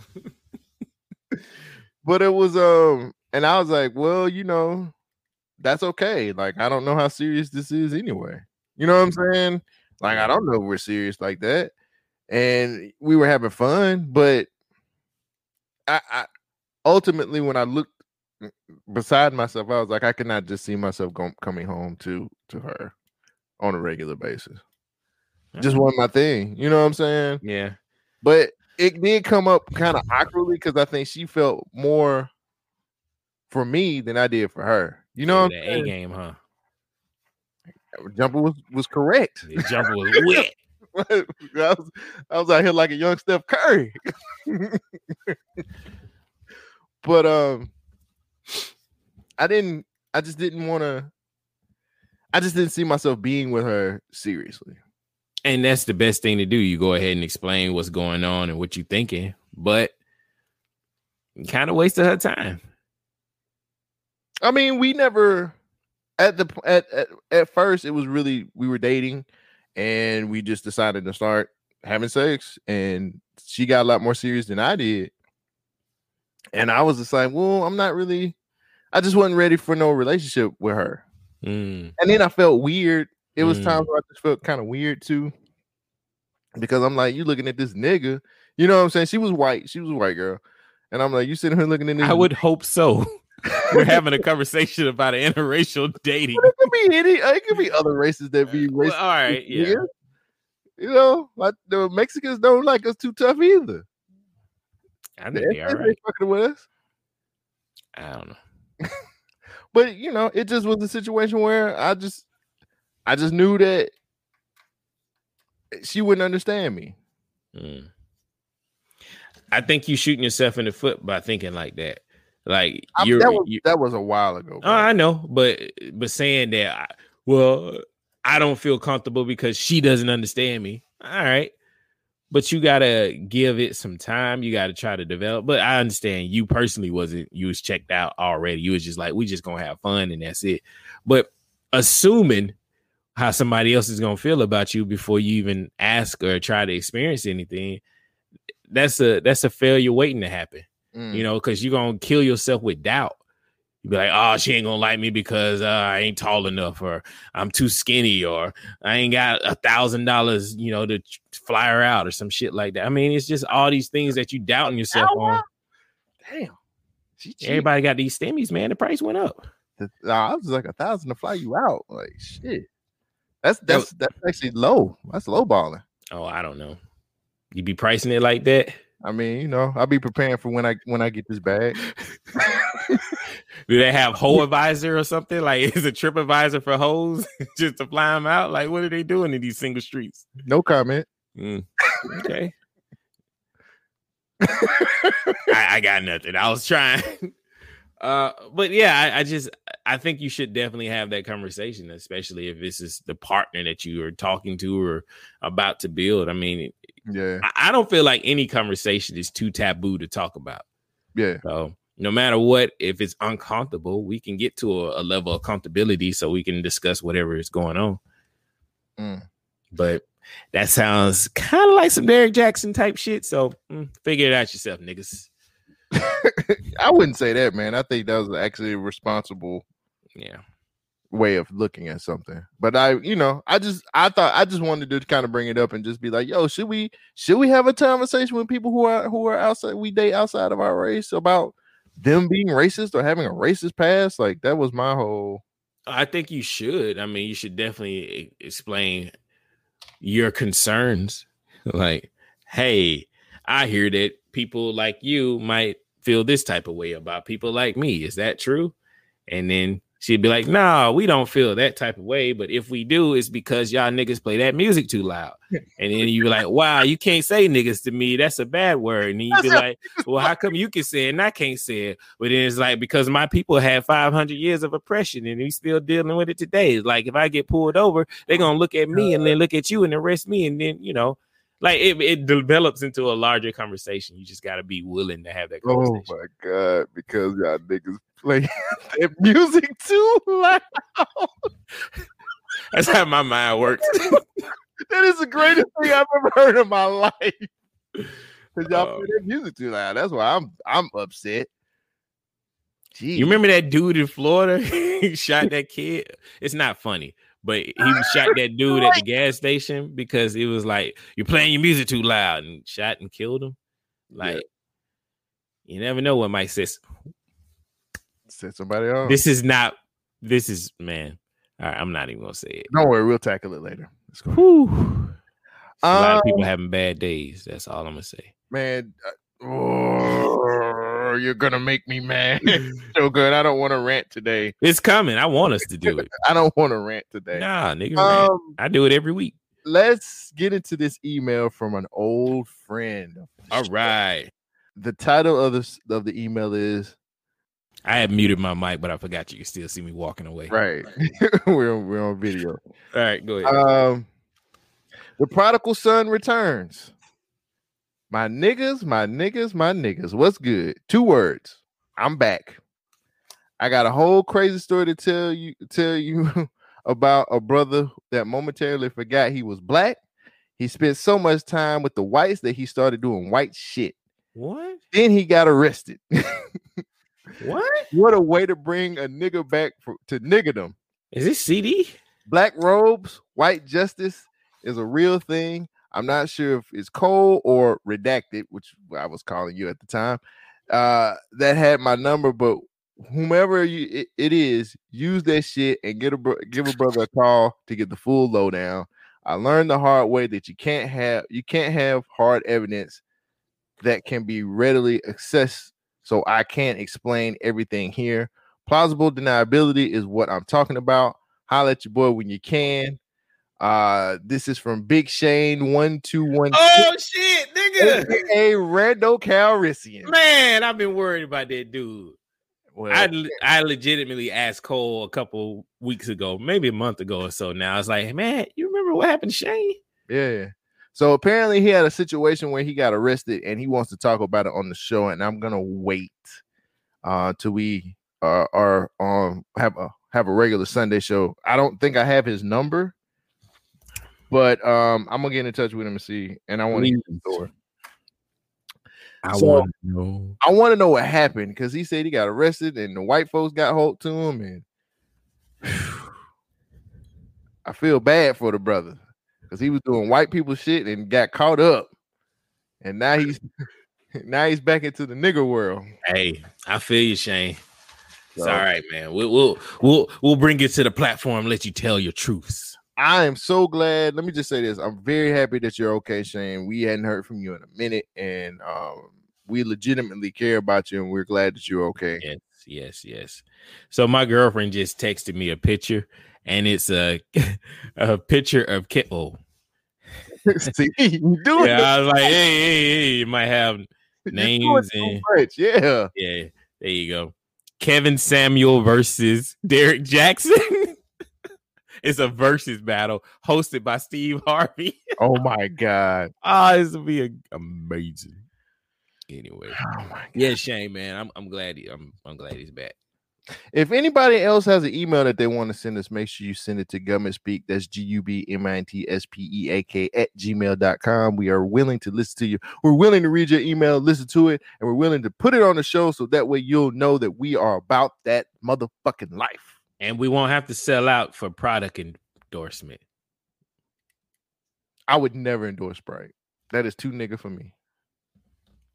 but it was um, and I was like, well, you know, that's okay. Like, I don't know how serious this is anyway. You know what I'm saying? Like, I don't know if we're serious like that. And we were having fun, but I, I ultimately when I looked beside myself, I was like, I cannot just see myself going coming home to to her on a regular basis. Just wasn't my thing. You know what I'm saying? yeah. But it did come up kind of awkwardly because I think she felt more for me than I did for her. You know what the I'm A game, huh? Jumper was was correct. The jumper was wet. I was I was out here like a young Steph Curry. but um I didn't I just didn't want to I just didn't see myself being with her seriously. And that's the best thing to do. You go ahead and explain what's going on and what you're thinking, but kind of wasted her time. I mean, we never at the at, at at first it was really we were dating and we just decided to start having sex and she got a lot more serious than I did. And I was just like, well, I'm not really I just wasn't ready for no relationship with her. Mm, And then I felt weird. It was Mm. times where I just felt kind of weird too. Because I'm like, you looking at this nigga. You know what I'm saying? She was white. She was a white girl. And I'm like, you sitting here looking at this. I would hope so. We're having a conversation about interracial dating. But it could be any. It could be other races that be Well, all right, yeah. You know, like the Mexicans don't like us too tough either. I think they ain't right. fucking with us. I don't know. But you know, it just was a situation where I just, I just knew that she wouldn't understand me. Mm. I think you shooting yourself in the foot by thinking like that. Like you're, that was you- that was a while ago. oh, bro. I know, but but saying that, I- well, I don't feel comfortable because she doesn't understand me. All right, but you gotta give it some time. You gotta try to develop. But I understand you personally wasn't. You was checked out already. You was just like, we just gonna have fun and that's it. But assuming how somebody else is gonna feel about you before you even ask or try to experience anything, that's a that's a failure waiting to happen Mm. you know, because you're gonna kill yourself with doubt. You be like, oh, she ain't gonna like me because uh, I ain't tall enough, or I'm too skinny, or I ain't got a thousand dollars, you know, to fly her out, or some shit like that. I mean, it's just all these things that you doubting yourself Ow, on. Damn. She cheated. Everybody got these stimmies, man. The price went up. Nah, I was like a thousand to fly you out. Like shit. That's that's that's actually low. That's low balling. Oh, I don't know. You be pricing it like that? I mean, you know, I'll be preparing for when I when I get this bag. Do they have hoe advisor or something? Like, is a trip advisor for hoes just to fly them out? Like, what are they doing in these single streets? No comment. Mm. Okay. I, I got nothing. I was trying. Uh, but yeah, I, I just I think you should definitely have that conversation, especially if this is the partner that you are talking to or about to build. I mean, Yeah, I, I don't feel like any conversation is too taboo to talk about. yeah. So no matter what, if it's uncomfortable, we can get to a, a level of comfortability so we can discuss whatever is going on. Mm. But that sounds kind of like some Derrick Jaxn type shit. So mm, figure it out yourself, niggas. I wouldn't say that, man. I think that was actually a responsible Yeah. way of looking at something. But I, you know, I just I thought I just wanted to kind of bring it up and just be like, yo, should we should we have a conversation with people who are who are outside we date outside of our race about them being racist or having a racist past? Like that was my whole I think you should. I mean, you should definitely explain your concerns. Like, hey, I hear that people like you might feel this type of way about people like me. Is that true? And then she'd be like, "Nah, we don't feel that type of way, but if we do, it's because y'all niggas play that music too loud." And then you be like, "Wow, you can't say niggas to me. That's a bad word." And you'd be like, "Well, how come you can say it and I can't say it?" But then it's like because my people had 500 years of oppression and we still dealing with it today. It's like if I get pulled over, they're gonna look at me and then look at you and arrest me, and then you know, like it, it develops into a larger conversation. You just got to be willing to have that Oh conversation. my god, because y'all niggas play that music too loud. That's how my mind works. That is the greatest thing I've ever heard in my life. Because y'all Oh. play that music too loud. That's why I'm I'm upset. Gee. You remember that dude in Florida? he shot that kid. It's not funny, but he shot that dude at the gas station because it was like you're playing your music too loud and shot and killed him. Like you never know what might says. Set somebody on. This is not. This is man. All right, I'm not even gonna say it. Don't worry, we'll tackle it later. Let's go. Whew. a lot of people Um, having bad days. That's all I'm gonna say. man. uh, oh, you're gonna make me mad so good. I don't want to rant today. It's coming. I want us to do it. I don't want to rant today. Nah, nigga. Um, I do it every week. let's get into this email from an old friend. All right. The title of this of the email is I had muted my mic, but I forgot you can still see me walking away. right. we're on, we're on video. All right, go ahead. Um, the prodigal son returns. My niggas, my niggas, my niggas. What's good? Two words. I'm back. I got a whole crazy story to tell you. Tell you about a brother that momentarily forgot he was black. He spent so much time with the whites that he started doing white shit. what? Then he got arrested. What? what a way to bring a nigga back for, to niggerdom. Is this CD? black robes, white justice is a real thing. I'm not sure if it's cold or redacted, which I was calling you at the time. Uh, that had my number, but whomever you it, it is, use that shit and get a give a brother a call to get the full lowdown. I learned the hard way that you can't have you can't have hard evidence that can be readily accessed. So I can't explain everything here. Plausible deniability is what I'm talking about. Holler at your boy when you can. Uh, this is from Big Shane one two one Oh shit, nigga. a Rando Calrissian. Man, I've been worried about that dude. Well, I I legitimately asked Cole a couple weeks ago, maybe a month ago or so. Now I was like, man, you remember what happened to Shane? yeah. So apparently he had a situation where he got arrested and he wants to talk about it on the show. And I'm gonna wait uh till we uh, are um have a have a regular Sunday show. I don't think I have his number, but um I'm gonna get in touch with him and see. And I want to Please. story. I So- want to know. I want to know what happened because he said he got arrested and the white folks got hold to him, and I feel bad for the brother because he was doing white people shit and got caught up, and now he's now he's back into the nigger world. Hey, I feel you, Shane. It's all right, man. We'll we'll we'll we'll bring you to the platform, let you tell your truths. I am so glad. Let me just say this: I'm very happy that you're okay, Shane. We hadn't heard from you in a minute, and um, we legitimately care about you, and we're glad that you're okay. Yes, yes, yes. So my girlfriend just texted me a picture, and it's a a picture of Kit. Oh, See, you doing yeah. I was like, hey, hey, hey, you might have names and much. Yeah. yeah. There you go. Kevin Samuel versus Derrick Jaxn. it's a versus battle hosted by Steve Harvey. Oh my god. Ah, this will be amazing. Anyway, Oh my god. yeah, Shane, man, I'm I'm glad he, I'm I'm glad he's back. If anybody else has an email that they want to send us, make sure you send it to government speak. That's G U B M I N T S P E A K at gmail.com. We are willing to listen to you. We're willing to read your email, listen to it, and we're willing to put it on the show so that way you'll know that we are about that motherfucking life. And we won't have to sell out for product endorsement. I would never endorse Sprite. That is too nigga for me.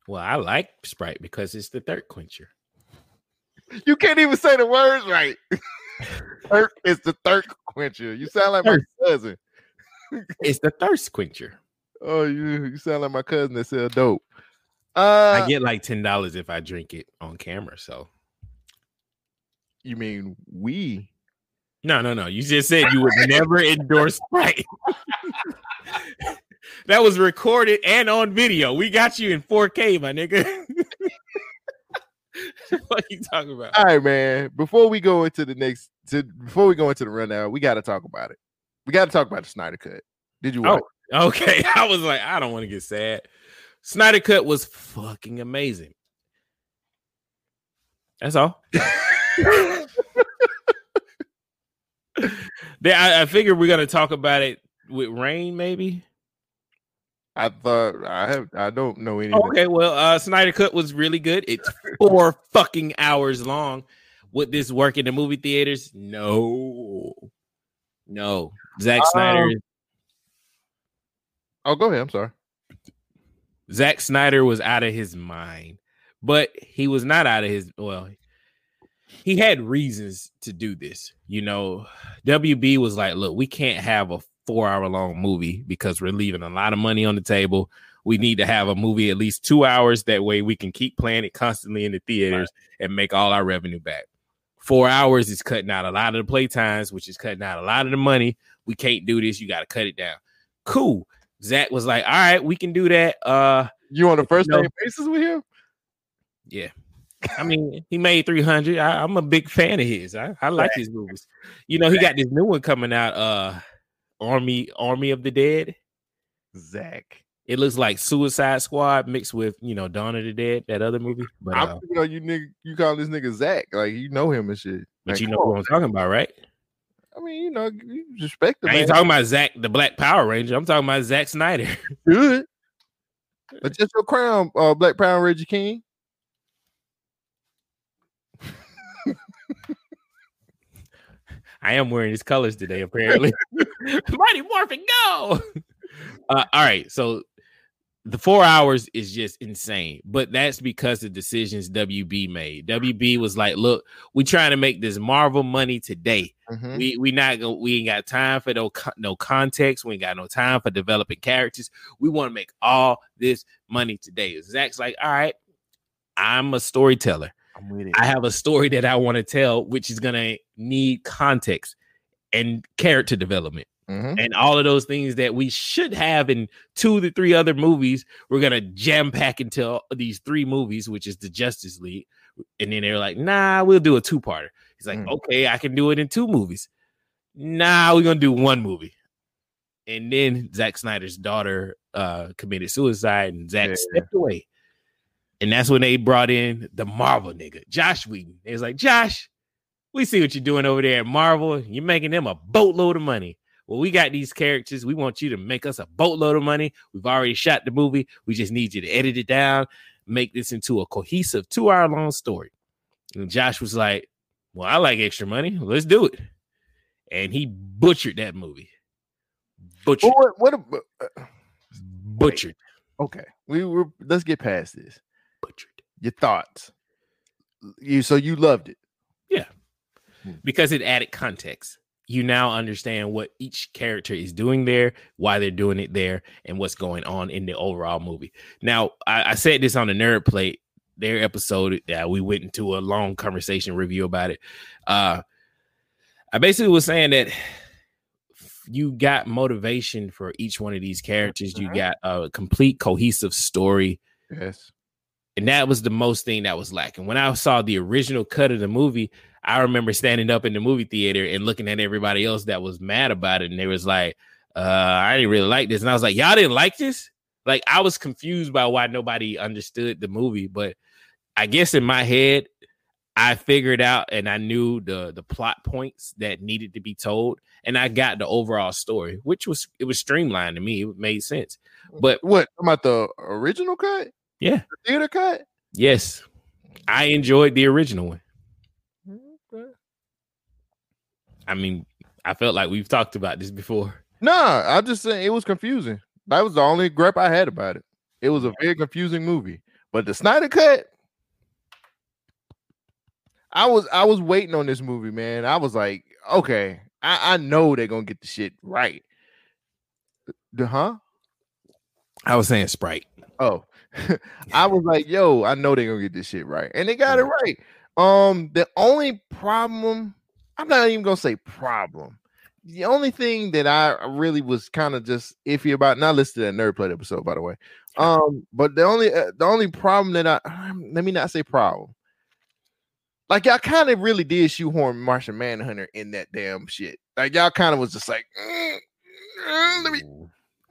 Well, I like Sprite because it's the third quencher. You can't even say the words right. Thirk is the third quencher. You sound like my cousin. It's the thirst quencher. Oh, you you sound like my cousin that sell dope. Uh I get like ten dollars if I drink it on camera. So You mean we? No, no, no. You just said you would never endorse Sprite. that was recorded and on video. We got you in 4K, my nigga. what are you talking about? All right, man. Before we go into the next, to before we go into the rundown, we got to talk about it. We got to talk about the Snyder Cut. Did you watch? Oh, okay. I was like, I don't want to get sad. Snyder Cut was fucking amazing. That's all. I, I figured we're gonna talk about it with rain, maybe. I thought I have. I don't know anything. Okay, well, uh Snyder Cut was really good. It's four fucking hours long. Would this work in the movie theaters? No, no. Zack Snyder. Um, Oh, go ahead. I'm sorry. Zack Snyder was out of his mind, but he was not out of his. Well, he had reasons to do this. You know, WB was like, "Look, we can't have a four-hour long movie because we're leaving a lot of money on the table. We need to have a movie at least two hours. That way, we can keep playing it constantly in the theaters and make all our revenue back. Four hours is cutting out a lot of the play times, which is cutting out a lot of the money. We can't do this. You got to cut it down. Cool. Zack was like, "All right, we can do that." Uh, You on the first name basis with him? yeah. I mean, he made 300. I, I'm a big fan of his. I, I like his movies. You know, he got this new one coming out, uh, Army Army of the Dead. Zack. It looks like Suicide Squad mixed with, you know, Dawn of the Dead, that other movie. But uh, you know you nigga you call this nigga Zack like you know him and shit. but Like, you know come what on, I'm talking about, right? I mean, you know, you respect the I man. ain't talking about Zack, the Black Power Ranger. I'm talking about Zack Snyder. good. But just your crown, uh, Black Power Ranger King. I am wearing his colors today, apparently. Mighty Morphin, go! Uh, all right, so the four hours is just insane, but that's because of decisions WB made. WB was like, "Look, we trying to make this Marvel money today. Mhm. We we not go. We ain't got time for no no context. We ain't got no time for developing characters. We want to make all this money today." Zack's like, "All right, I'm a storyteller." I'm with it. I have a story that I want to tell, which is gonna need context and character development Mhm. and all of those things that we should have in two to three other movies. We're gonna jam pack into these three movies, which is the Justice League. And then they're like, "Nah, we'll do a two parter." He's like, Mm. "Okay, I can do it in two movies." Nah, we're gonna do one movie. And then Zack Snyder's daughter uh committed suicide, and Zack Yeah. stepped away. And that's when they brought in the Marvel nigga, Joss Whedon. It was like, Josh, we see what you're doing over there at Marvel. You're making them a boatload of money. Well, we got these characters. We want you to make us a boatload of money. We've already shot the movie. We just need you to edit it down, make this into a cohesive two hour long story. And Josh was like, Well, I like extra money. Let's do it. And he butchered that movie. Butchered. But what? What? a- uh, Butchered. okay, we were. Let's get past this. Butchered. Your thoughts. You so you loved it. Yeah. Because it added context. You now understand what each character is doing there, why they're doing it there, and what's going on in the overall movie. Now, I, I said this on the Nerd Plate, their episode. Uh, we went into a long conversation review about it. Uh, I basically was saying that you got motivation for each one of these characters. You Mhm. got a complete cohesive story Yes. And that was the most thing that was lacking. When I saw the original cut of the movie, I remember standing up in the movie theater and looking at everybody else that was mad about it, and they was like, uh, "I didn't really like this," and I was like, "Y'all didn't like this?" Like I was confused by why nobody understood the movie, but I guess in my head, I figured out and I knew the the plot points that needed to be told, and I got the overall story, which was it was streamlined to me. It made sense. But What about the original cut? Yeah, The theater cut? yes, I enjoyed the original one. Okay. I mean, I felt like we've talked about this before. Nah, I'm just saying it was confusing. That was the only gripe I had about it. It was a very confusing movie. But the Snyder cut, I was I was waiting on this movie, man. I was like, okay, I, I know they're gonna get the shit right. The huh? I was saying Sprite. Oh, I was like, yo, I know they're gonna get this shit right, and they got it right. Um, the only problem, I'm not even gonna say problem. The only thing that I really was kind of just iffy about, not listed that Nerd Plate episode, by the way. Um, but the only uh, the only problem that I um, let me not say problem. Like y'all kind of really did shoehorn Martian Manhunter in that damn shit. Like y'all kind of was just like, "Mm, mm, let me,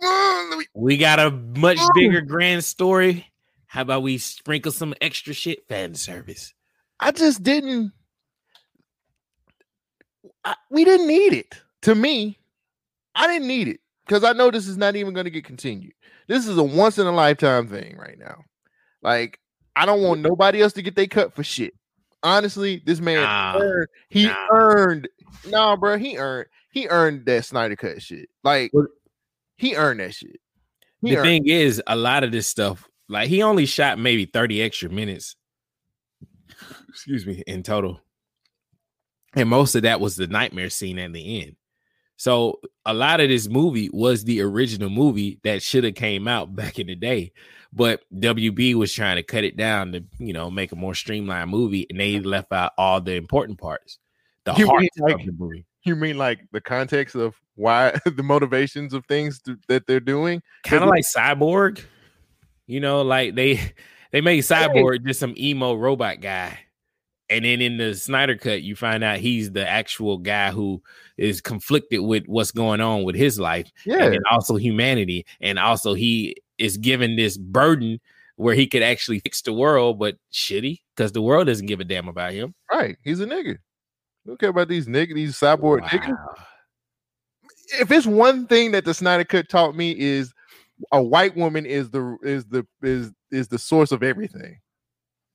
mm. We got a much Mm. bigger grand story. How about we sprinkle some extra shit fan service? I just didn't. I, we didn't need it. To me, I didn't need it because I know this is not even going to get continued. This is a once in a lifetime thing right now. Like I don't want nobody else to get their cut for shit. Honestly, this man Nah, earned, he nah. earned. Nah, bro, he earned. He earned that Snyder cut shit. Like he earned that shit. He the thing is, a lot of this stuff, like he only shot maybe 30 extra minutes. Excuse me, in total. And most of that was the nightmare scene at the end. So a lot of this movie was the original movie that should have came out back in the day. But WB was trying to cut it down to, you know, make a more streamlined movie, and they left out all the important parts, the You heart mean like- of the movie. You mean like the context of why the motivations of things th- that they're doing? kind of like cyborg you know like they they made cyborg just some emo robot guy and then in the snyder cut you find out he's the actual guy who is conflicted with what's going on with his life Yeah, and also humanity and also he is given this burden where he could actually fix the world but shitty because the world doesn't give a damn about him right. He's a nigga. Don't care about these niggas, these cyborg niggas. If it's one thing that the Snyder Cut taught me is a white woman is the is the is is the source of everything.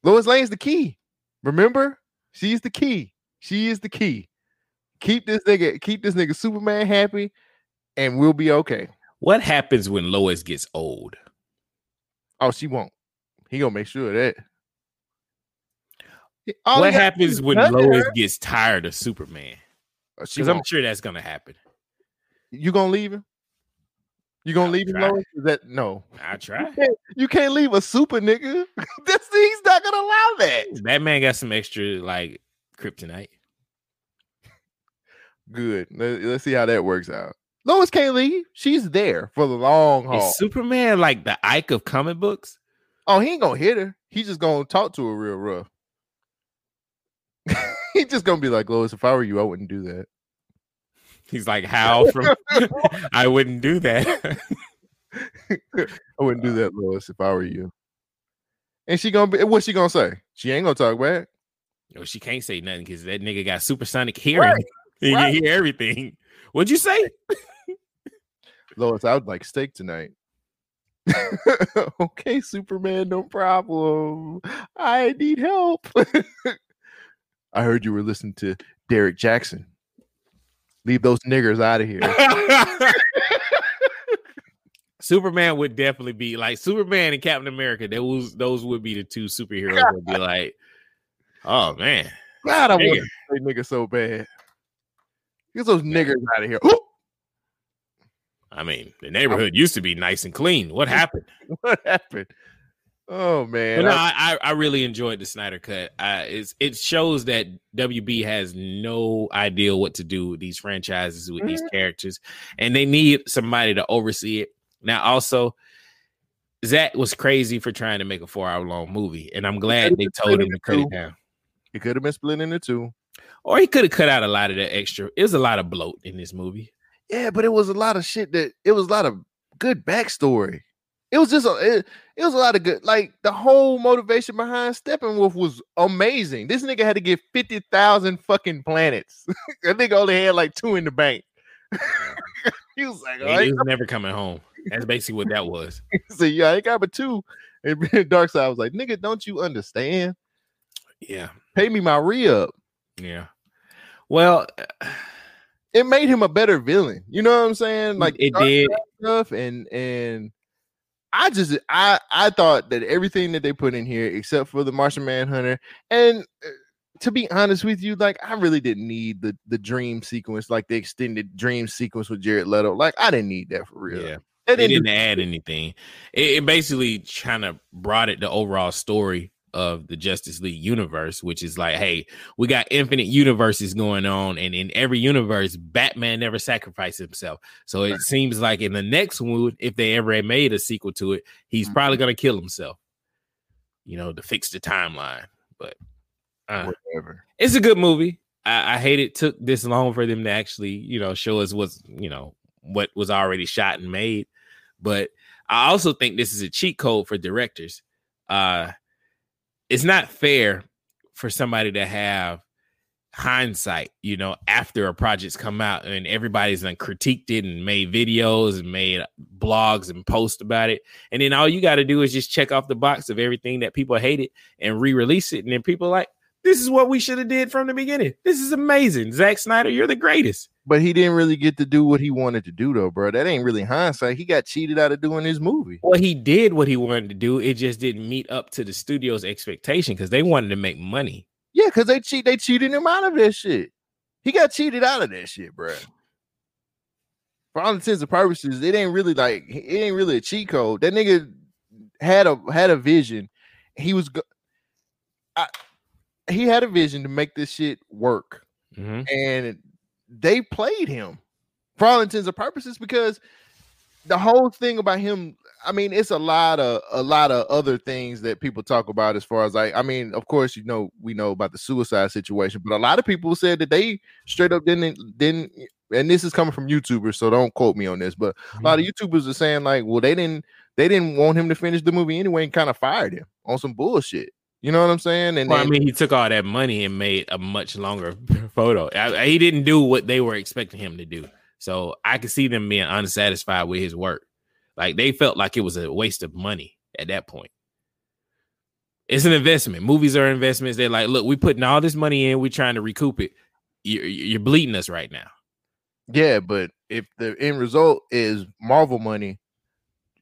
Lois Lane's the key. Remember, she's the key. She is the key. Keep this nigga, keep this nigga Superman happy, and we'll be okay. what happens when lois gets old Oh, she won't. He gonna make sure of that. All what happens when lois her. gets tired of superman Uh, because i'm sure that's gonna happen You gonna leave him? You gonna I'll leave him, try. Lois? Is that no? I try. You can't, you can't leave a super nigga. That's he's not gonna allow that. That man got some extra like kryptonite. Good. Let, us see how that works out. Lois can't leave. She's there for the long haul. Is Superman like the Ike of comic books? oh, he ain't gonna hit her. He's just gonna talk to her real rough. He's just gonna be like, Lois, if I were you, I wouldn't do that. He's like how from I wouldn't do that. I wouldn't do that, Lois, if I were you. And she gonna be what's she gonna say? She ain't gonna talk back. no, she can't say nothing because that nigga got supersonic hearing. Right, He right. can hear everything. What'd you say? Lois, I would like steak tonight. okay, Superman, no problem. I need help. I heard you were listening to Derrick Jaxn. Leave those niggers out of here. Superman would definitely be like Superman and Captain America. Those those would be the two superheroes that would be like, oh man. God, I want to say nigga so bad. Get those niggers out of here. I mean, the neighborhood used to be nice and clean. What happened? what happened? Oh man. But no, I- I, I, I really enjoyed the Snyder cut. Uh, it's, it shows that WB has no idea what to do with these franchises with these characters, and they need somebody to oversee it. Now, also, Zack was crazy for trying to make a four-hour long movie, and I'm glad they told him to cut it down. it could have been split into two. Or he could have cut out a lot of that extra. It was a lot of bloat in this movie. Yeah, but it was a lot of shit that it was a lot of good backstory. It was just a it, it was a lot of good like the whole motivation behind Steppenwolf was amazing. This nigga had to get 50,000 fucking planets. that nigga only had like two in the bank. he was like, He, oh, he was never coming home. That's basically what that was. so yeah, I got but two. And Darkseid was like, nigga, don't you understand? Yeah, Pay me my re-up. yeah. Well, uh, It made him a better villain. You know what I'm saying? Like it Dark did. stuff and and I just I I thought that everything that they put in here except for the Martian Manhunter and uh, to be honest with you like I really didn't need the the dream sequence like the extended dream sequence with Jared Leto like I didn't need that for real. Yeah. It didn't didn't add anything. It, it basically kind of brought it the overall story of the Justice League universe, which is like, hey, we got infinite universes going on, and in every universe, Batman never sacrificed himself. So it seems like in the next one, if they ever made a sequel to it, he's Mhm. probably gonna kill himself. You know, to fix the timeline. But uh, Whatever. it's a good movie. I, I hate it took this long for them to actually, you know, show us what's, you know, what was already shot and made. But I also think this is a cheat code for directors. Uh it's not fair for somebody to have hindsight, you know, after a project's come out and everybody's done critiqued it and made videos and made blogs and posts about it. And then all you got to do is just check off the box of everything that people hated and re-release it. And then people like, this is what we should have did from the beginning. This is amazing. Zack Snyder, you're the greatest. But he didn't really get to do what he wanted to do, though, bro. That ain't really hindsight. He got cheated out of doing his movie. Well, he did what he wanted to do. It just didn't meet up to the studio's expectation because they wanted to make money. Yeah, because they cheat, they cheated him out of that shit. He got cheated out of that shit, bro. For all intents and purposes, it ain't really like it ain't really a cheat code. That nigga had a had a vision. He was go- I, he had a vision to make this shit work. Mhm. and they played him for all intents and purposes because the whole thing about him i mean it's a lot of a lot of other things that people talk about as far as like i mean of course you know we know about the suicide situation but a lot of people said that they straight up didn't didn't and this is coming from youtubers so don't quote me on this but a lot of youtubers are saying like well they didn't they didn't want him to finish the movie anyway and kind of fired him on some bullshit you know what i'm saying and Well, I mean, he took all that money and made a much longer photo. I- I- he didn't do what they were expecting him to do. So I could see them being unsatisfied with his work. Like they felt like it was a waste of money at that point. It's an investment. Movies are investments. They're like, look, we're putting all this money in. We're trying to recoup it. You're, you're bleeding us right now. Yeah, but if the end result is Marvel money,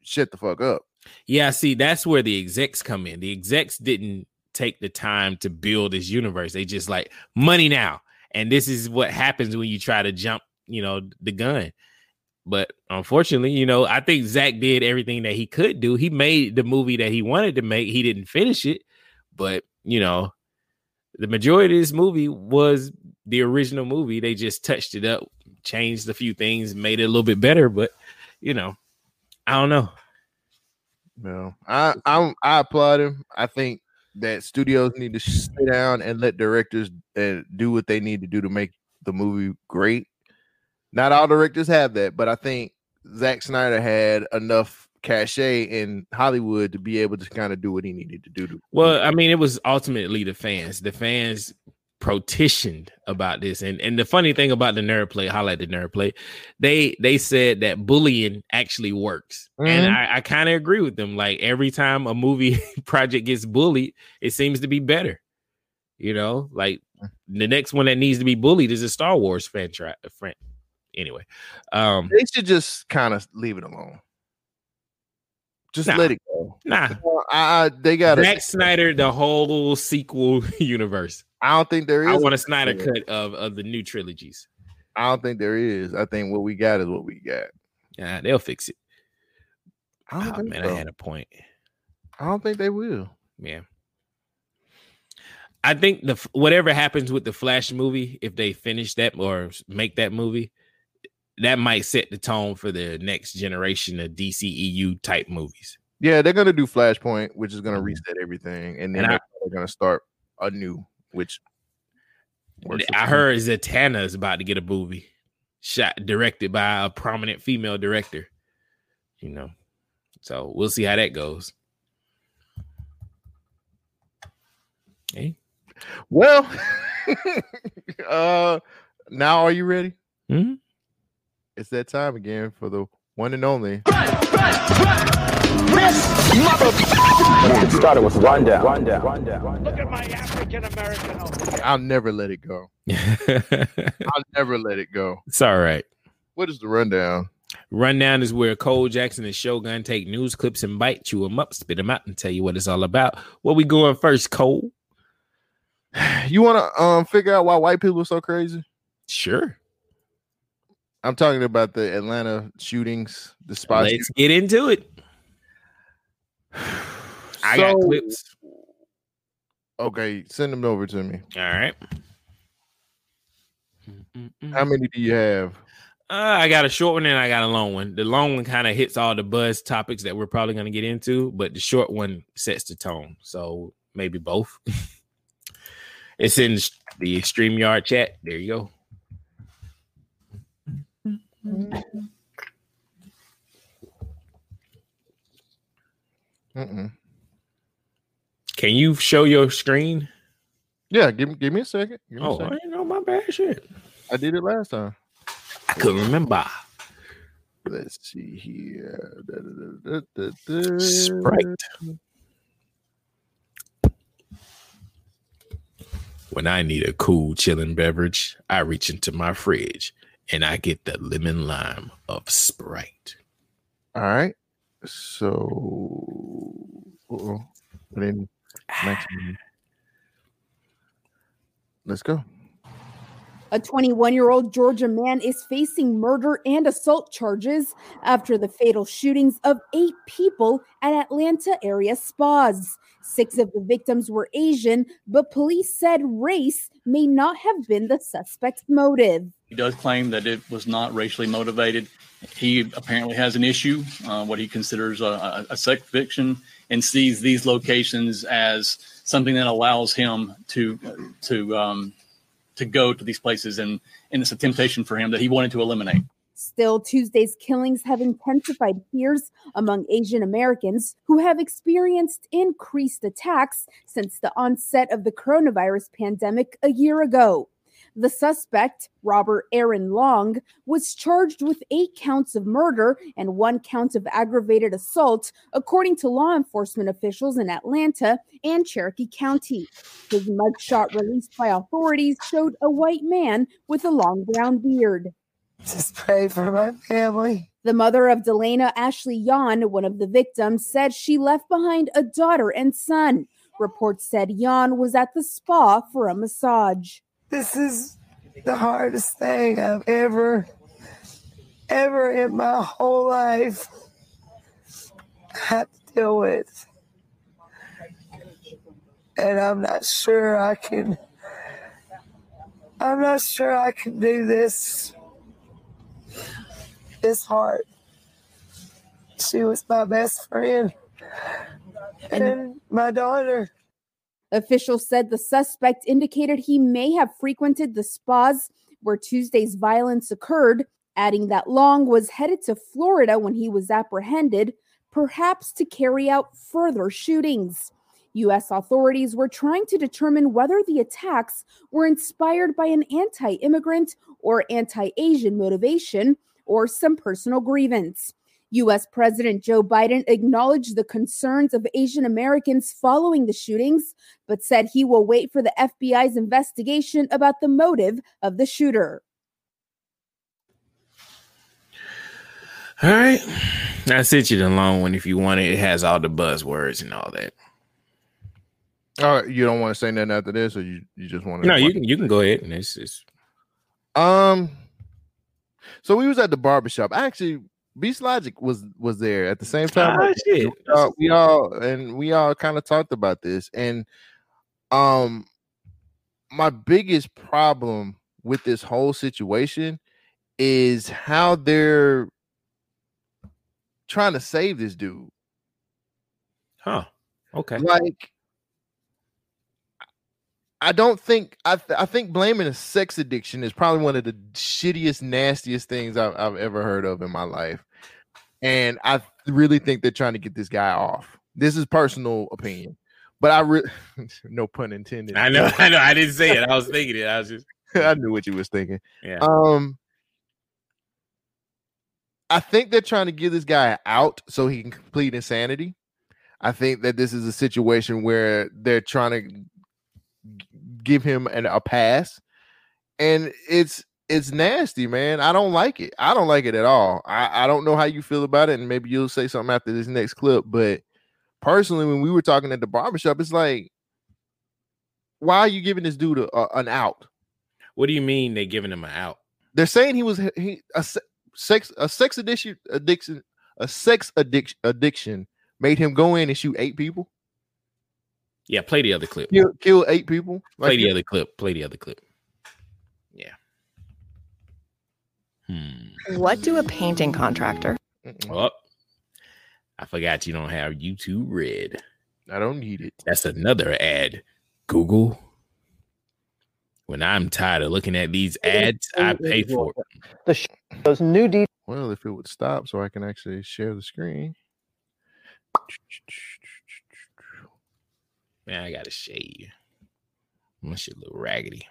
shut the fuck up. Yeah, see, that's where the execs come in. The execs didn't take the time to build this universe. They just like money now. And this is what happens when you try to jump, you know, the gun. But unfortunately, you know, I think Zack did everything that he could do. He made the movie that he wanted to make. He didn't finish it, but you know, the majority of this movie was the original movie. They just touched it up, changed a few things, made it a little bit better. But you know, I don't know. No, I I'm I applaud him. I think that studios need to sit down and let directors uh, do what they need to do to make the movie great. Not all directors have that, but I think Zack Snyder had enough cachet in Hollywood to be able to kind of do what he needed to do. To, Well, I mean, it was ultimately the fans. The fans petitioned about this, and and the funny thing about the nerd play, highlight the nerd play, they they said that bullying actually works, and Mhm. I, I kind of agree with them. Like every time a movie project gets bullied, it seems to be better. You know, like the next one that needs to be bullied is a Star Wars fan. Tri- friend. Anyway, um, they should just kind of leave it alone. Just Nah. let it go. nah. I, I they got. Zack Snyder, the whole sequel universe. I don't think there is. I want a Snyder cut of, of the new trilogies. I don't think there is. I think what we got is what we got. Yeah, they'll fix it. I don't Oh, think man, so. I had a point. I don't think they will. Yeah. I think the whatever happens with the Flash movie, if they finish that or make that movie, that might set the tone for the next generation of DCEU type movies. Yeah, they're gonna do Flashpoint, which is gonna Mhm. reset everything, and then And I- they're gonna start anew, which works I heard Zatanna is about to get a movie shot directed by a prominent female director. You know, so we'll see how that goes. Hey, Well, uh, now are you ready? Mhm. It's that time again for the one and only. Started with rundown. Rundown. Rundown. I'll never let it go. I'll never let it go. it's all right. What is the rundown? Rundown is where Cole Jackson and Shogun take news clips and bite, chew them up, spit them out, and tell you what it's all about. What we going first, Cole? You want to um figure out why white people are so crazy? Sure. I'm talking about the Atlanta shootings, the spot. Let's get into it. I got clips. Okay, send them over to me. All right. How many do you have? Uh, I got a short one and I got a long one. The long one kind of hits all the buzz topics that we're probably going to get into, but the short one sets the tone. So maybe both. it's in the StreamYard chat. There you go. Mm-mm. Can you show your screen? Yeah, give me give me a second. Me a Oh, I didn't know my bad shit. I did it last time. I couldn't remember. Let's see here. Da, da, da. Sprite. When I need a cool, chilling beverage, I reach into my fridge and I get the lemon lime of Sprite. All right. So, uh-oh. Put in maximum. Let's go. A 21 year old Georgia man is facing murder and assault charges after the fatal shootings of eight people at Atlanta area spas. Six of the victims were Asian, but police said race may not have been the suspect's motive. He does claim that it was not racially motivated. He apparently has an issue, uh, what he considers a, a, sex fiction, and sees these locations as something that allows him to to um, to go to these places, and and it's a temptation for him that he wanted to eliminate. Still, Tuesday's killings have intensified fears among Asian Americans who have experienced increased attacks since the onset of the coronavirus pandemic a year ago. The suspect, Robert Aaron Long, was charged with eight counts of murder and one count of aggravated assault, according to law enforcement officials in Atlanta and Cherokee County. His mugshot released by authorities showed a white man with a long brown beard. Just pray for my family. The mother of Delaina Ashley Yaun, one of the victims, said she left behind a daughter and son. Reports said Yaun was at the spa for a massage. This is the hardest thing I've ever, ever in my whole life had to deal with. And I'm not sure I can, I'm not sure I can do this. It's hard. She was my best friend and my daughter. Officials said the suspect indicated he may have frequented the spas where Tuesday's violence occurred, adding that Long was headed to Florida when he was apprehended, perhaps to carry out further shootings. U.S. authorities were trying to determine whether the attacks were inspired by an anti immigrant or anti Asian motivation or some personal grievance. U.S. President Joe Biden acknowledged the concerns of Asian Americans following the shootings, but said he will wait for the FBI's investigation about the motive of the shooter. All right. I sent you the long one if you want it. It has all the buzzwords and all that. All right, you don't want to say nothing after this, or you, you just want to? No, you can you can go ahead and it's, it's Um, so we was at the barbershop. I actually, Beast Logic was was there at the same time. Ah. We all, we all and we all kind of talked about this, and um, my biggest problem with this whole situation is how they're trying to save this dude. huh. Okay. Like, I don't think I th- I think blaming a sex addiction is probably one of the shittiest, nastiest things I've, I've ever heard of in my life, and I really think they're trying to get this guy off. This is personal opinion, but I re- no pun intended. I know, I know. I didn't say it. I was thinking it. I was just I knew what you was thinking. yeah. Um, I think they're trying to give this guy out so he can complete insanity. I think that this is a situation where they're trying to give him an, a pass, and it's it's nasty, man. I don't like it. I don't like it at all. I, I don't know how you feel about it, and maybe you'll say something after this next clip. But personally, when we were talking at the barbershop, it's like, why are you giving this dude a, a- an out? What do you mean they giving him an out? they're saying he was he a sex a sex addiction addiction a sex addiction addiction made him go in and shoot eight people. Yeah, play the other clip. Kill, kill eight people. Play Like the that? other clip. Play the other clip. Yeah. Hmm. What do a painting contractor, Oh, I forgot you don't have YouTube Red. I don't need it. That's another ad. Google. When I'm tired of looking at these ads, I pay for it. The sh- those new details Well, if it would stop so I can actually share the screen. Man, I gotta shave. You. My shit look raggedy.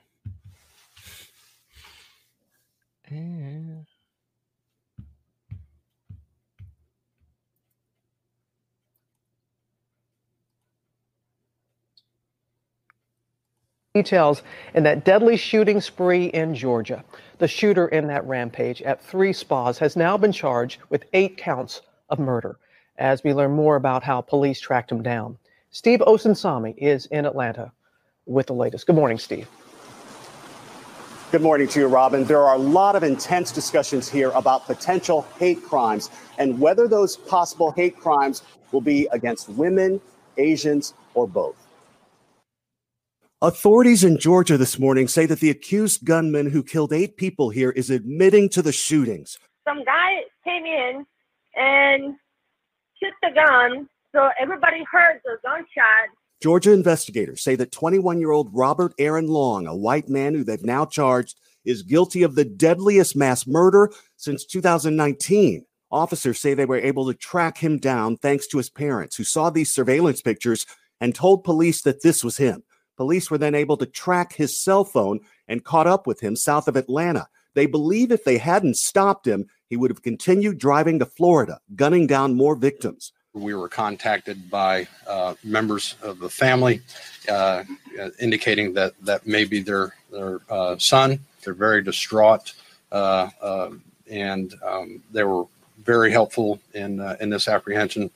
Details in that deadly shooting spree in Georgia. The shooter in that rampage at three spas has now been charged with eight counts of murder as we learn more about how police tracked him down. Steve Osunsami is in Atlanta with the latest. Good morning, Steve. Good morning to you, Robin. There are a lot of intense discussions here about potential hate crimes and whether those possible hate crimes will be against women, Asians, or both. Authorities in Georgia this morning say that the accused gunman who killed eight people here is admitting to the shootings. some guy came in and took the gun, so everybody heard the gunshot. Georgia investigators say that 21 year old Robert Aaron Long, a white man who they've now charged, is guilty of the deadliest mass murder since 2019. Officers say they were able to track him down thanks to his parents, who saw these surveillance pictures and told police that this was him. Police were then able to track his cell phone and caught up with him south of Atlanta. They believe if they hadn't stopped him, he would have continued driving to Florida, gunning down more victims. We were contacted by uh, members of the family uh, uh, indicating that that may be their their uh, son. They're very distraught, uh, uh, and um, they were very helpful in uh, in this apprehension.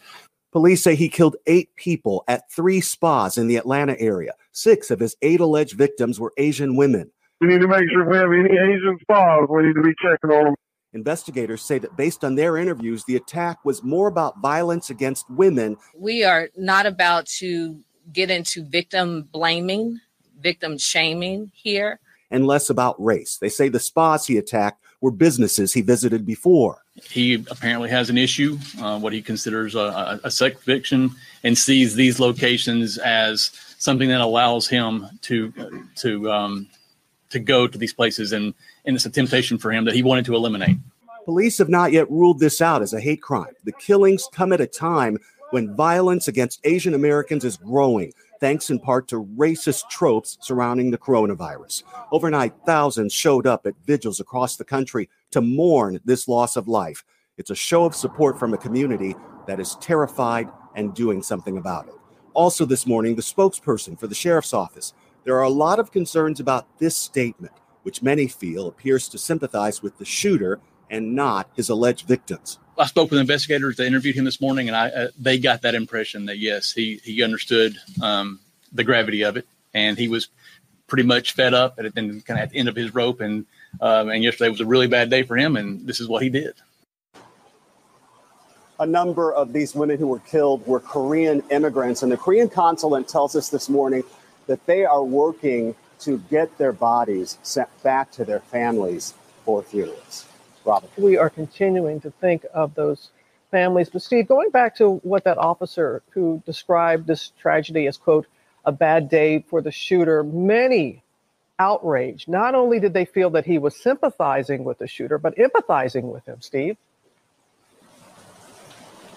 Police say he killed eight people at three spas in the Atlanta area. Six of his eight alleged victims were Asian women. We need to make sure if we have any Asian spas, we need to be checking on them. Investigators say that based on their interviews, the attack was more about violence against women we are not about to get into victim blaming, victim shaming here. and less about race. They say the spas he attacked were businesses he visited before. He apparently has an issue, uh, what he considers a, a, a sex fiction, and sees these locations as something that allows him to to um, to go to these places, and and it's a temptation for him that he wanted to eliminate. Police have not yet ruled this out as a hate crime. The killings come at a time when violence against Asian Americans is growing, thanks in part to racist tropes surrounding the coronavirus. Overnight, thousands showed up at vigils across the country to mourn this loss of life. It's a show of support from a community that is terrified and doing something about it. Also, this morning, the spokesperson for the sheriff's office. There are a lot of concerns about this statement, which many feel appears to sympathize with the shooter and not his alleged victims. I spoke with investigators that interviewed him this morning, and I uh, they got that impression that yes, he he understood um, the gravity of it, and he was pretty much fed up and kind of at the end of his rope. And um, and yesterday was a really bad day for him, and this is what he did. A number of these women who were killed were Korean immigrants, and the Korean consulate tells us this morning that they are working to get their bodies sent back to their families for funerals. Robin. We are continuing to think of those families. But Steve, going back to what that officer who described this tragedy as quote a bad day for the shooter, many outraged. Not only did they feel that he was sympathizing with the shooter, but empathizing with him, Steve.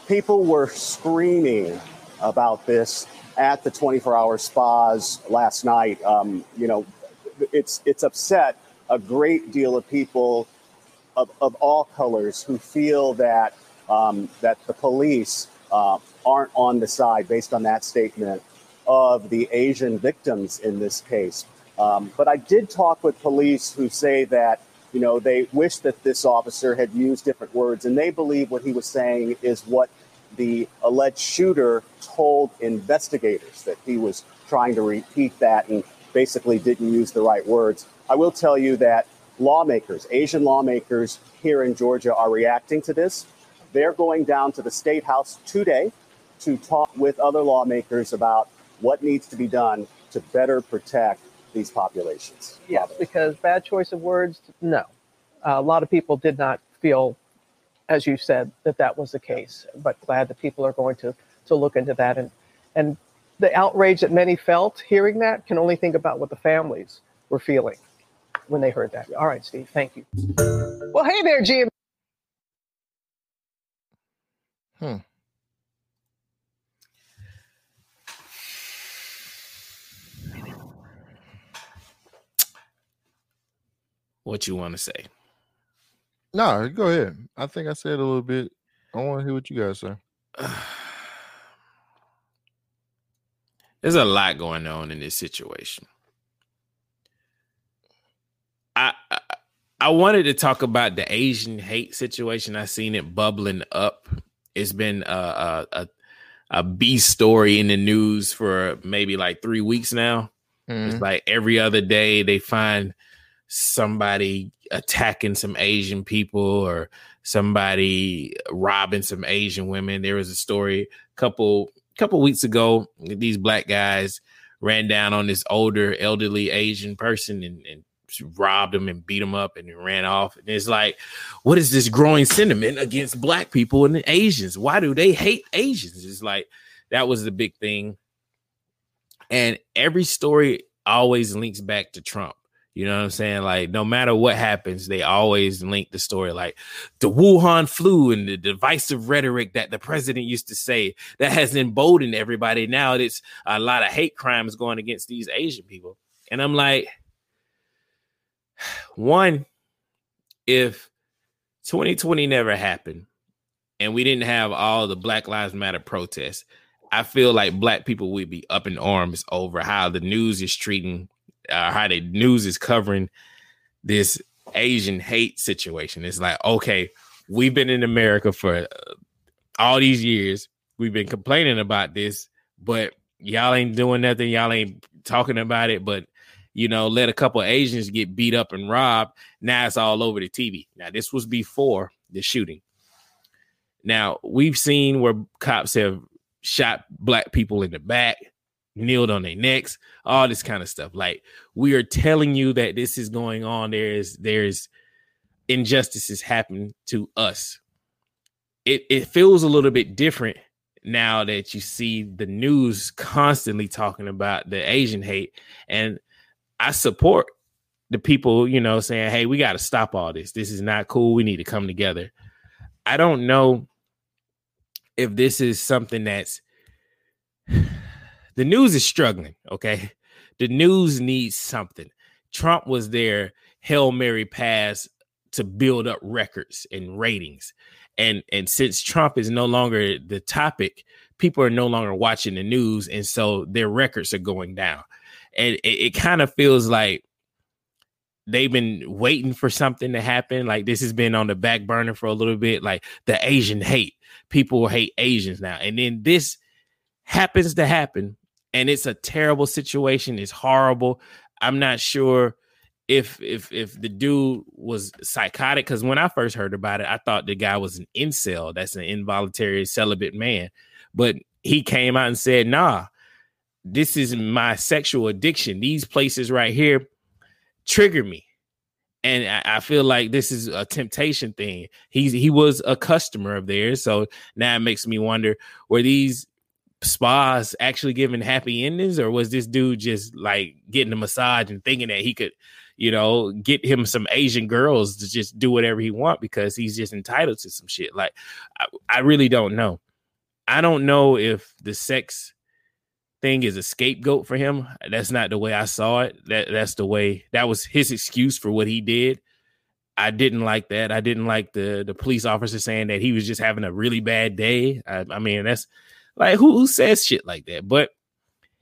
People were screaming about this at the 24-hour spas last night. Um, you know, it's it's upset a great deal of people of, of all colors who feel that um, that the police uh, aren't on the side based on that statement of the Asian victims in this case. Um, but I did talk with police who say that you know they wish that this officer had used different words, and they believe what he was saying is what the alleged shooter told investigators that he was trying to repeat that and basically didn't use the right words. I will tell you that lawmakers, Asian lawmakers here in Georgia, are reacting to this. They're going down to the state house today to talk with other lawmakers about what needs to be done to better protect these populations. Yes, because bad choice of words, no. A lot of people did not feel, as you said, that that was the case. But glad that people are going to to look into that and and the outrage that many felt hearing that can only think about what the families were feeling when they heard that. All right, Steve, thank you. Well, hey there, GM. Hmm. What you want to say? No, go ahead. I think I said a little bit. I want to hear what you guys say. There's a lot going on in this situation. I, I I wanted to talk about the Asian hate situation. I seen it bubbling up. It's been a a, a, a B story in the news for maybe like three weeks now. It's Mhm. like every other day they find somebody attacking some Asian people or somebody robbing some Asian women. There was a story a couple couple weeks ago. These black guys ran down on this older, elderly Asian person and, and robbed him and beat him up and ran off. And it's like, what is this growing sentiment against black people and Asians? Why do they hate Asians? It's like that was the big thing. And every story always links back to Trump. You know what I'm saying? Like, no matter what happens, they always link the story. Like the Wuhan flu and the divisive rhetoric that the president used to say that has emboldened everybody. Now it's a lot of hate crimes going against these Asian people. And I'm like, one, if 2020 never happened and we didn't have all the Black Lives Matter protests, I feel like black people would be up in arms over how the news is treating, uh, how the news is covering this Asian hate situation. It's like, okay, we've been in America for uh, all these years. We've been complaining about this, but y'all ain't doing nothing. Y'all ain't talking about it. But you know, let a couple Asians get beat up and robbed. Now it's all over the TV. Now this was before the shooting. Now we've seen where cops have shot black people in the back, kneeled on their necks, all this kind of stuff. Like we are telling you that this is going on. There is there's injustices happen to us. It it feels a little bit different now that you see the news constantly talking about the Asian hate. And I support the people, you know, saying, hey, we got to stop all this. This is not cool. We need to come together. I don't know if this is something that's the news is struggling. Okay. The news needs something. Trump was their Hail Mary pass to build up records and ratings. And and since Trump is no longer the topic, people are no longer watching the news, and so their records are going down. And it, it kind of feels like they've been waiting for something to happen. Like this has been on the back burner for a little bit. Like the Asian hate, people hate Asians now, and then this happens to happen, and it's a terrible situation. It's horrible. I'm not sure if if if the dude was psychotic because when I first heard about it, I thought the guy was an incel. That's an involuntary celibate man, but he came out and said, "Nah, this is my sexual addiction. These places right here trigger me." And I, feel like this is a temptation thing. He's he was a customer of theirs, so now it makes me wonder: were these spas actually giving happy endings, or was this dude just like getting a massage and thinking that he could, you know, get him some Asian girls to just do whatever he want because he's just entitled to some shit? Like, I, I really don't know. I don't know if the sex thing is a scapegoat for him. That's not the way I saw it. That that's the way that was his excuse for what he did. I didn't like that. I didn't like the the police officer saying that he was just having a really bad day. I, I mean, that's like who who says shit like that? But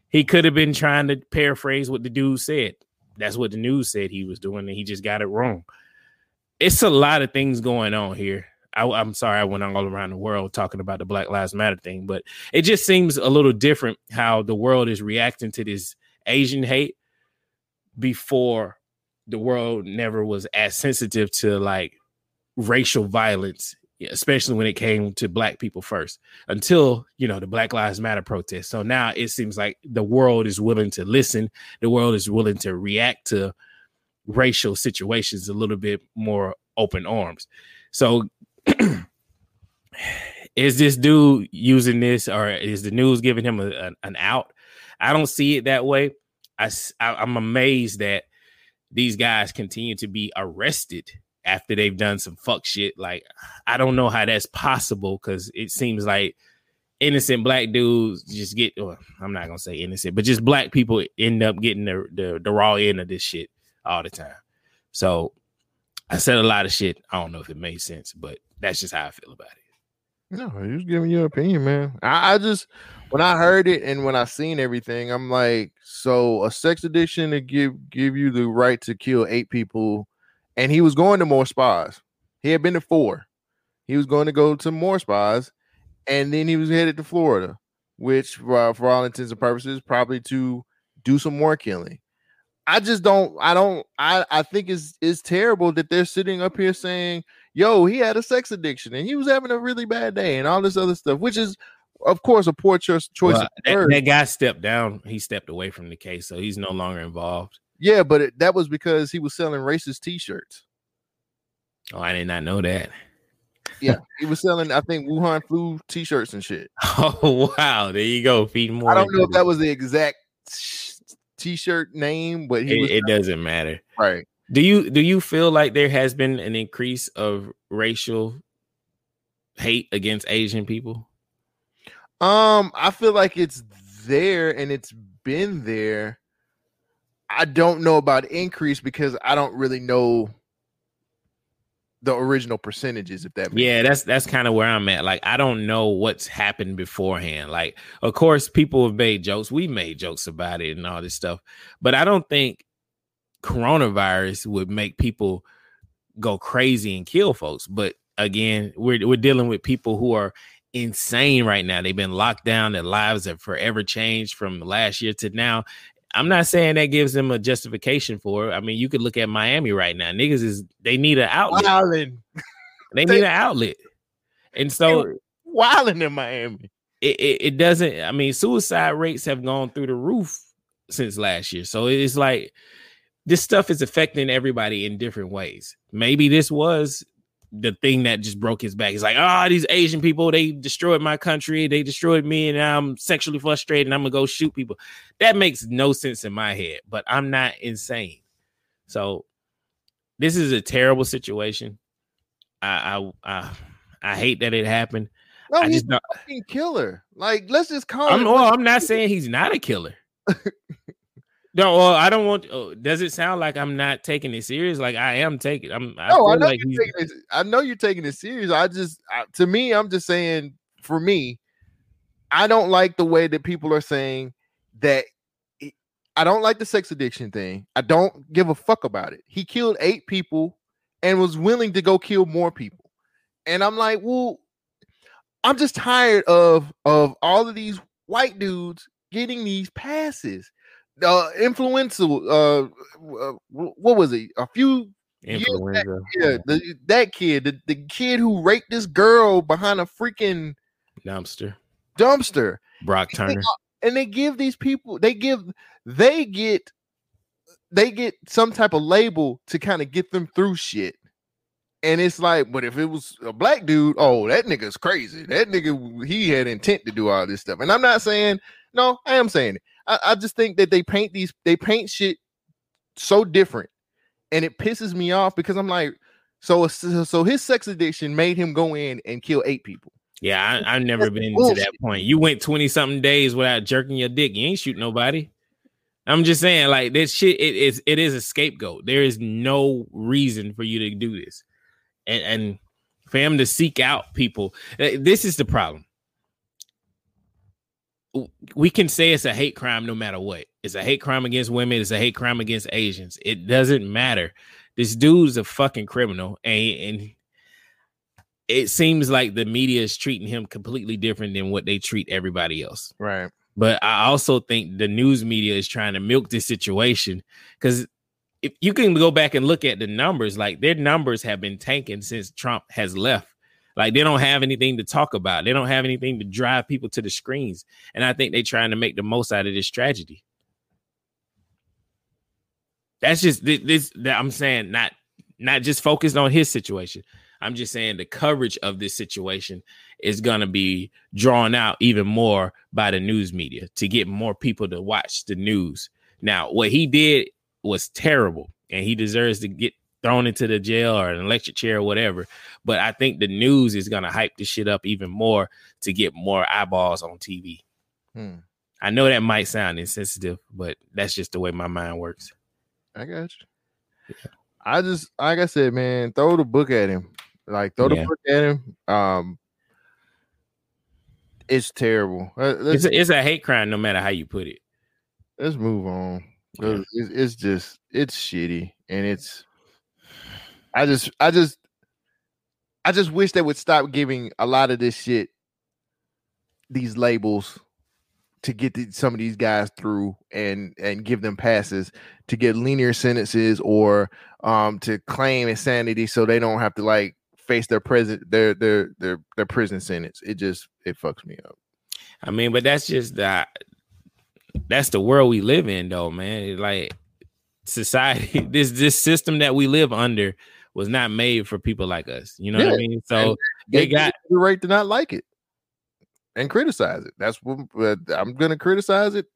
he could have been trying to paraphrase what the dude said. That's what the news said he was doing, and he just got it wrong. It's a lot of things going on here. I, I'm sorry I went all around the world talking about the Black Lives Matter thing, but it just seems a little different how the world is reacting to this Asian hate before the world never was as sensitive to like racial violence especially when it came to black people first, until you know the Black Lives Matter protest. So now it seems like the world is willing to listen. The world is willing to react to racial situations a little bit more open arms. So is this dude using this or is the news giving him a, a- an out? I don't see it that way. I I'm amazed that these guys continue to be arrested after they've done some fuck shit. Like I don't know how that's possible because it seems like innocent black dudes just get. Well, I'm not gonna say innocent, but just black people end up getting the the, the raw end of this shit all the time. So I said a lot of shit. I don't know if it made sense, but that's just how I feel about it. No, you was giving your opinion, man. I, I just when I heard it and when I seen everything, I'm like, so a sex addiction to give give you the right to kill eight people, and he was going to more spas. He had been to four. He was going to go to more spas, and then he was headed to Florida, which uh, for all intents and purposes, probably to do some more killing. I just don't. I don't. I I think it's it's terrible that they're sitting up here saying, "Yo, he had a sex addiction and he was having a really bad day and all this other stuff," which is, of course, a poor choice choice. Well, that, that guy stepped down. He stepped away from the case, so he's no longer involved. Yeah, but it, that was because he was selling racist T-shirts. Oh, I did not know that. Yeah, he was selling. I think Wuhan flu T-shirts and shit. Oh wow, there you go. Feed more. I don't know if that was the exact T-shirt name, but he it, was it doesn't matter. right. Do you do you feel like there has been an increase of racial hate against Asian people? Um, I feel like it's there and it's been there. I don't know about increase because I don't really know the original percentages. If that makes Yeah, that's that's kind of where I'm at. Like, I don't know what's happened beforehand. Like, of course, people have made jokes. We made jokes about it and all this stuff, but I don't think coronavirus would make people go crazy and kill folks. But again, we're we're dealing with people who are insane right now. They've been locked down. Their lives have forever changed from last year to now. I'm not saying that gives them a justification for it. I mean, you could look at Miami right now. Niggas is they need an outlet. Wilding, They need an outlet. And so wilding in Miami. it, it, it doesn't i mean suicide rates have gone through the roof since last year so it's like this stuff is affecting everybody in different ways maybe this was the thing that just broke his back. He's like, ah, these Asian people, they destroyed my country, they destroyed me, and I'm sexually frustrated and I'm gonna go shoot people. That makes no sense in my head, but I'm not insane. So this is a terrible situation. I I I, I hate that it happened. No, I he's just a fucking killer. Like, let's just call I'm, it. well, I'm not saying he's not a killer. no, well, I don't want. Oh, does it sound like I'm not taking it serious? Like I am taking. I'm. I no, feel I know like you're taking it. I know you're taking it serious. I just, I, to me, I'm just saying. For me, I don't like the way that people are saying that. I don't like the sex addiction thing. I don't give a fuck about it. He killed eight people and was willing to go kill more people. And I'm like, well, I'm just tired of of all of these white dudes getting these passes. Uh, influential. Uh, uh, what was it? A few years back, Influenza. yeah, the, that kid, the, the kid who raped this girl behind a freaking Dumpster. dumpster. Brock And they- Turner. and they give these people, they give, they get, they get some type of label to kind of get them through shit. And it's like, but if it was a black dude, oh, that nigga's crazy. That nigga, he had intent to do all this stuff. And I'm not saying, no, I am saying it. I, I just think that they paint these, they paint shit so different. And it pisses me off because I'm like, so, so, his sex addiction made him go in and kill eight people. Yeah, I, I've never been to that point. You went 20 something days without jerking your dick. You ain't shoot nobody. I'm just saying, like this shit, it is it is a scapegoat. There is no reason for you to do this. And and for him to seek out people, uh, this is the problem. We can say it's a hate crime no matter what. It's a hate crime against women, it's a hate crime against Asians. It doesn't matter. This dude's a fucking criminal, and, and it seems like the media is treating him completely different than what they treat everybody else. Right. But I also think the news media is trying to milk this situation because if you can go back and look at the numbers, like their numbers have been tanking since Trump has left. Like they don't have anything to talk about. They don't have anything to drive people to the screens. And I think they're trying to make the most out of this tragedy. That's just this, this that I'm saying, not not just focused on his situation. I'm just saying the coverage of this situation is gonna be drawn out even more by the news media to get more people to watch the news. Now, what he did was terrible, and he deserves to get thrown into the jail or an electric chair or whatever. But I think the news is gonna hype this shit up even more to get more eyeballs on TV. Hmm. I know that might sound insensitive, but that's just the way my mind works. I got you. I just like I said, man, throw the book at him. Like throw Yeah. the book at him. Um, it's terrible. Uh, It's a, it's a hate crime, no matter how you put it. let's move on. 'Cause It's, it's just it's shitty, and it's. I just, I just, I just wish they would stop giving a lot of this shit these labels to get the, some of these guys through and and give them passes to get linear sentences or um to claim insanity so they don't have to like face their present their their their their prison sentence. It just it fucks me up. I mean, but that's just that. That's the world we live in, though, man. Like society, this this system that we live under was not made for people like us. You know what I mean? So and they got the right to not like it and criticize it. That's what uh, I'm gonna criticize it.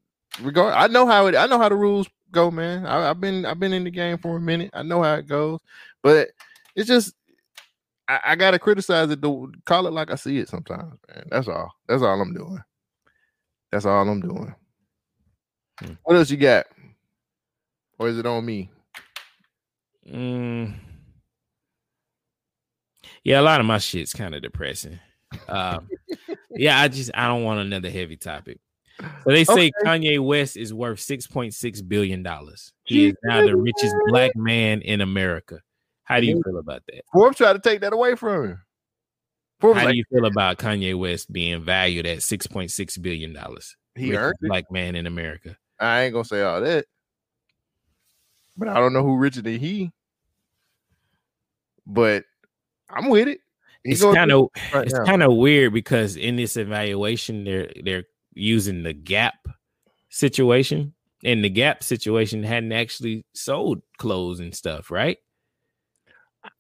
Regard, I know how it. I know how the rules go, man. I, I've been I've been in the game for a minute. I know how it goes, but it's just I, I gotta criticize it. To call it like I see it sometimes, man. That's all. That's all I'm doing. That's all I'm doing. Hmm. What else you got? Or is it on me? Mm. Yeah, a lot of my shit's kind of depressing. Um, yeah, I just I don't want another heavy topic. So they say Okay. Kanye West is worth six point six billion dollars. He is now the richest black man in America. How do you feel about that? Forbes tried to take that away from him. Forbes How like, do you feel about Kanye West being valued at six point six billion dollars? He earned it. black man in America. I ain't gonna say all that, but I don't know who richer than he. But I'm with it. It's kind of right it's kind of weird because in this evaluation they're they're using the gap situation and the gap situation hadn't actually sold clothes and stuff right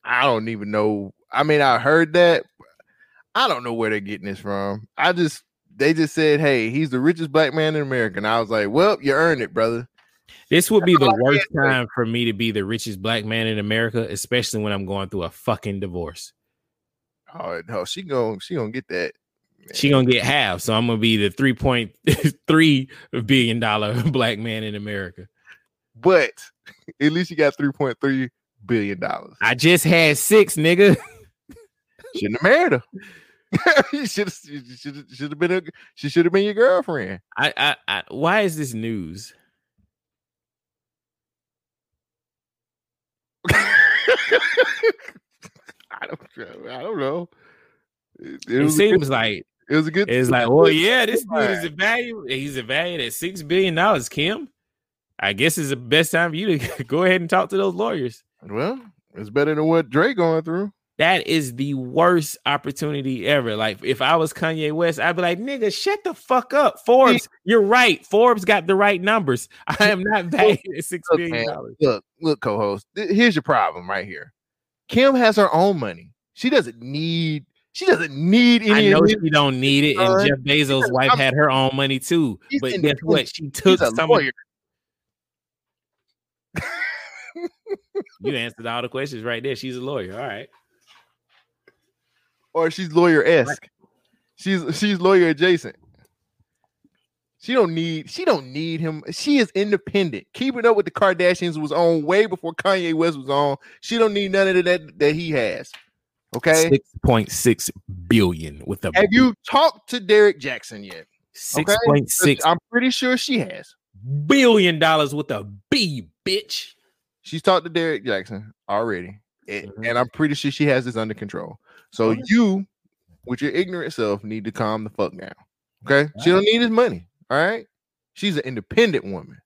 I don't even know. I mean, I heard that. I don't know where they're getting this from. I just they just said, "Hey, he's the richest black man in America," and I was like, "Well, you earned it, brother." This would be the worst time for me to be the richest black man in america especially when i'm going through a fucking divorce Oh no, she gonna she gonna get that. she gonna get half so i'm gonna be the 3.3 billion dollar black man in america But at least you got three point three billion dollars. i just had six nigga Shouldn't have married her. you should should should have been a she should have been your girlfriend. I, I i why is this news I don't know. I don't know. It, it, a seems good- like it was a good. It's like, well, yeah, this dude is valued. He's valued at six billion dollars. Kim, I guess it's the best time for you to go ahead and talk to those lawyers. Well, it's better than what Dre going through. That is the worst opportunity ever. Like, if I was Kanye West, I'd be like, nigga, shut the fuck up. Forbes, you're right. Forbes got the right numbers. I am not valued at six Look, billion dollars. look, look, co-host. th- Here's your problem right here. Kim has her own money. She doesn't need. She doesn't need any. I know she don't need it, and. Jeff Bezos' wife had her own money too. But guess what? She took some. lawyer. You answered all the questions right there. She's a lawyer. All right. Or she's lawyer esque. She's she's lawyer adjacent. She don't need she don't need him. She is independent. Keeping up with the Kardashians was on way before Kanye West was on. She don't need none of that that he has. Okay. Six point six billion with a Have you talked to Derrick Jaxn yet? six point six I'm pretty sure she has. billion dollars with a B, bitch. She's talked to Derrick Jaxn already, and, Mm-hmm. and I'm pretty sure she has this under control. So you, with your ignorant self, need to calm the fuck down. Okay, she don't need his money. All right, she's an independent woman.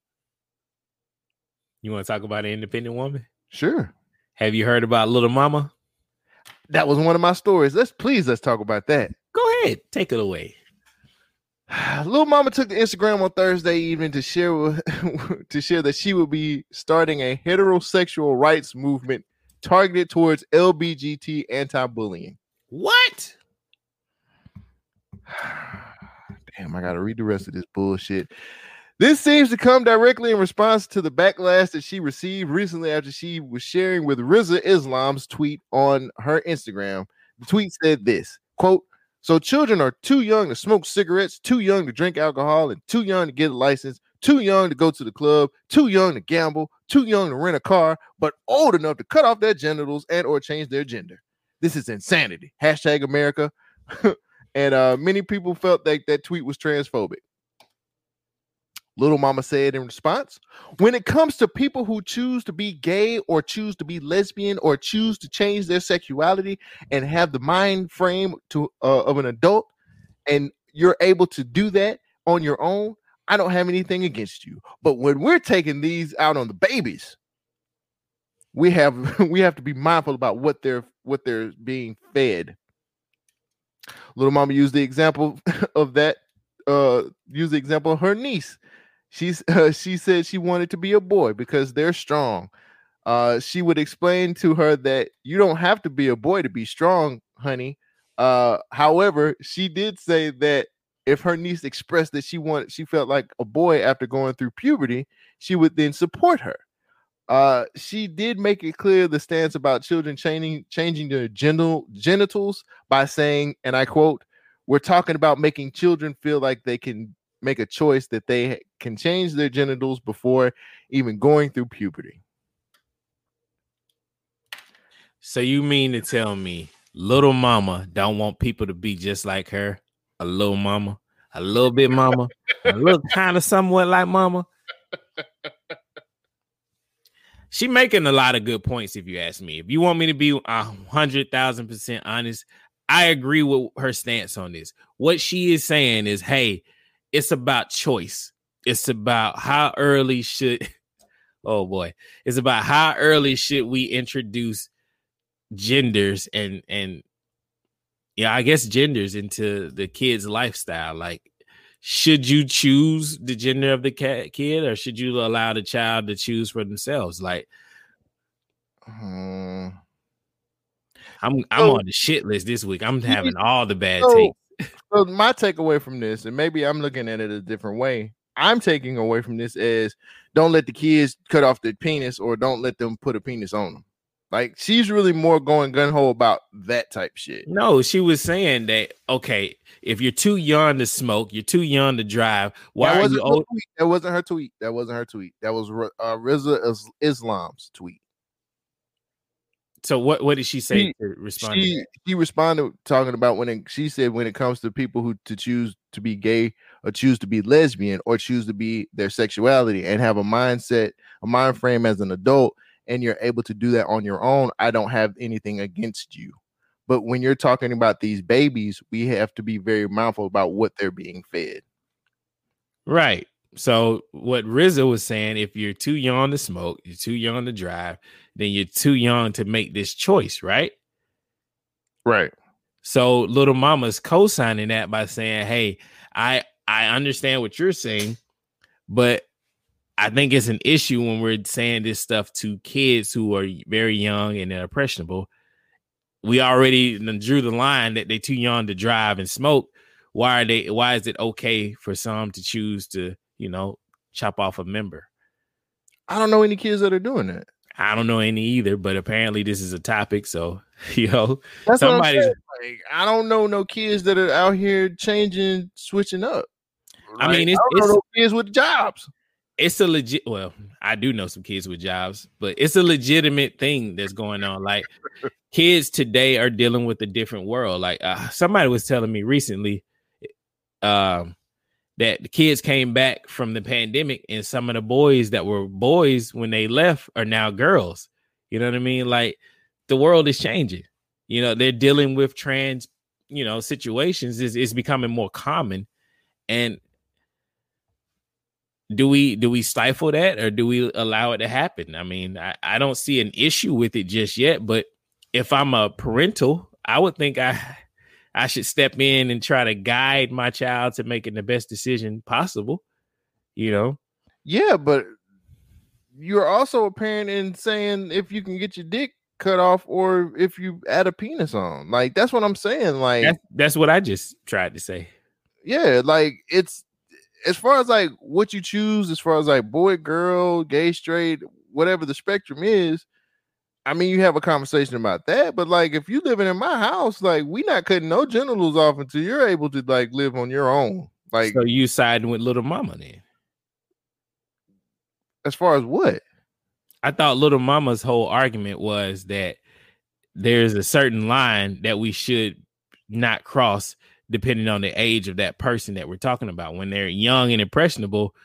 You want to talk about an independent woman? Sure. Have you heard about Lil Mama? that was one of my stories. Let's please let's talk about that. Go ahead, take it away. Lil Mama took to Instagram on Thursday evening to share with, to share that she would be starting a heterosexual rights movement targeted towards LBGT anti-bullying. What? Damn, I gotta read the rest of this bullshit. This seems to come directly in response to the backlash that she received recently after she was sharing with Rizza Islam's tweet on her Instagram. The tweet said this quote, so children are too young to smoke cigarettes, too young to drink alcohol, and too young to get a license, too young to go to the club, too young to gamble, too young to rent a car, but old enough to cut off their genitals and or change their gender. This is insanity. Hashtag America. and uh, many people felt that that tweet was transphobic. Little Mama said in response, when it comes to people who choose to be gay or choose to be lesbian or choose to change their sexuality and have the mind frame to uh, of an adult and you're able to do that on your own, I don't have anything against you. But when we're taking these out on the babies, we have we have to be mindful about what they're what they're being fed. Little Mama used the example of that uh use the example of her niece She's uh, she said she wanted to be a boy because they're strong. Uh, she would explain to her that you don't have to be a boy to be strong, honey. Uh, however, she did say that if her niece expressed that she wanted, she felt like a boy after going through puberty, she would then support her. Uh, she did make it clear the stance about children changing changing their genital genitals by saying, and I quote, "We're talking about making children feel like they can make a choice that they can change their genitals before even going through puberty. So you mean to tell me little mama don't want people to be just like her? A little mama, a little bit mama, a little kind of somewhat like mama. She making a lot of good points, if you ask me. If you want me to be a hundred thousand percent honest, I agree with her stance on this. What she is saying is, hey, it's about choice. It's about how early should oh boy, it's about how early should we introduce genders and and yeah, I guess genders into the kid's lifestyle. Like, should you choose the gender of the kid, or should you allow the child to choose for themselves? Like, um, I'm I'm so, on the shit list this week. I'm having all the bad so, takes so my takeaway from this, and maybe I'm looking at it a different way. I'm taking away from this is don't let the kids cut off their penis or don't let them put a penis on them. Like she's really more going gun ho about that type shit. No, she was saying that okay, if you're too young to smoke, you're too young to drive. Why that are you old? Tweet. That wasn't her tweet. That wasn't her tweet. That was uh, Rizza Islam's tweet. So what what did she say she, to respond? She to she responded talking about when it, she said when it comes to people who to choose to be gay or choose to be lesbian or choose to be their sexuality and have a mindset, a mind frame as an adult, and you're able to do that on your own, I don't have anything against you. But when you're talking about these babies, we have to be very mindful about what they're being fed. Right. So what Rizza was saying, if you're too young to smoke, you're too young to drive, then you're too young to make this choice, right? Right. So little mama's co-signing that by saying, "Hey, I I understand what you're saying, but I think it's an issue when we're saying this stuff to kids who are very young and they're impressionable. We already drew the line that they're too young to drive and smoke. Why are they? Why is it okay for some to choose to, you know, chop off a member? I don't know any kids that are doing that. I don't know any either, but apparently this is a topic. So you know, That's somebody's. Like, I don't know no kids that are out here changing, switching up. Like, I mean, it's, I it's no kids with jobs. It's a legit. Well, I do know some kids with jobs, but it's a legitimate thing that's going on. Like kids today are dealing with a different world. Like uh, somebody was telling me recently, um, that the kids came back from the pandemic and some of the boys that were boys when they left are now girls. You know what I mean? Like the world is changing. You know, they're dealing with trans, you know, situations is becoming more common. And do we do we stifle that or do we allow it to happen? I mean, I, I don't see an issue with it just yet, but if I'm a parental, I would think I I should step in and try to guide my child to making the best decision possible. You know, Yeah, but you're also a parent in saying if you can get your dick cut off or if you add a penis on. Like that's what I'm saying. Like that's that's what I just tried to say. yeah, like it's as far as like what you choose, as far as like boy, girl, gay, straight, whatever the spectrum is. I mean, you have a conversation about that, but like if you living in my house, like we not cutting no genitals off until you're able to like live on your own. Like so you siding with little mama then? as far as what? I thought little mama's whole argument was that there's a certain line that we should not cross depending on the age of that person that we're talking about. When they're young and impressionable,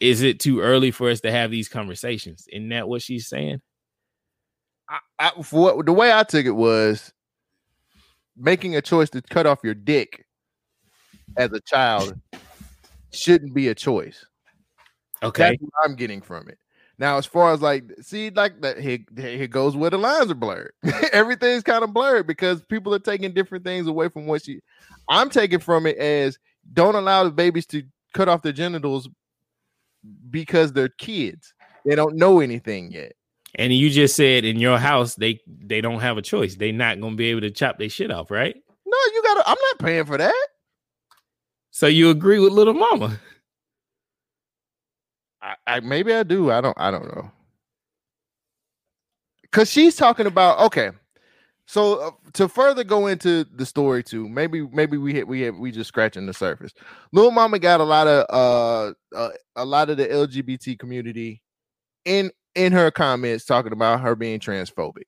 is it too early for us to have these conversations? Isn't that what she's saying? I, I for what the way I took it was making a choice to cut off your dick as a child shouldn't be a choice. Okay. That's what I'm getting from it. Now, as far as like, see, like that, here, here goes where the lines are blurred. Everything's kind of blurred because people are taking different things away from what she. I'm taking from it as don't allow the babies to cut off their genitals because they're kids. They don't know anything yet. And you just said in your house they they don't have a choice. They're not gonna be able to chop their shit off, right? No, you gotta. I'm not paying for that. So you agree with little mama? I, maybe I do. I don't. I don't know. Cause she's talking about okay. So uh, to further go into the story too, maybe maybe we hit we hit, we just scratching the surface. Little Mama got a lot of uh, uh a lot of the LGBT community in in her comments talking about her being transphobic.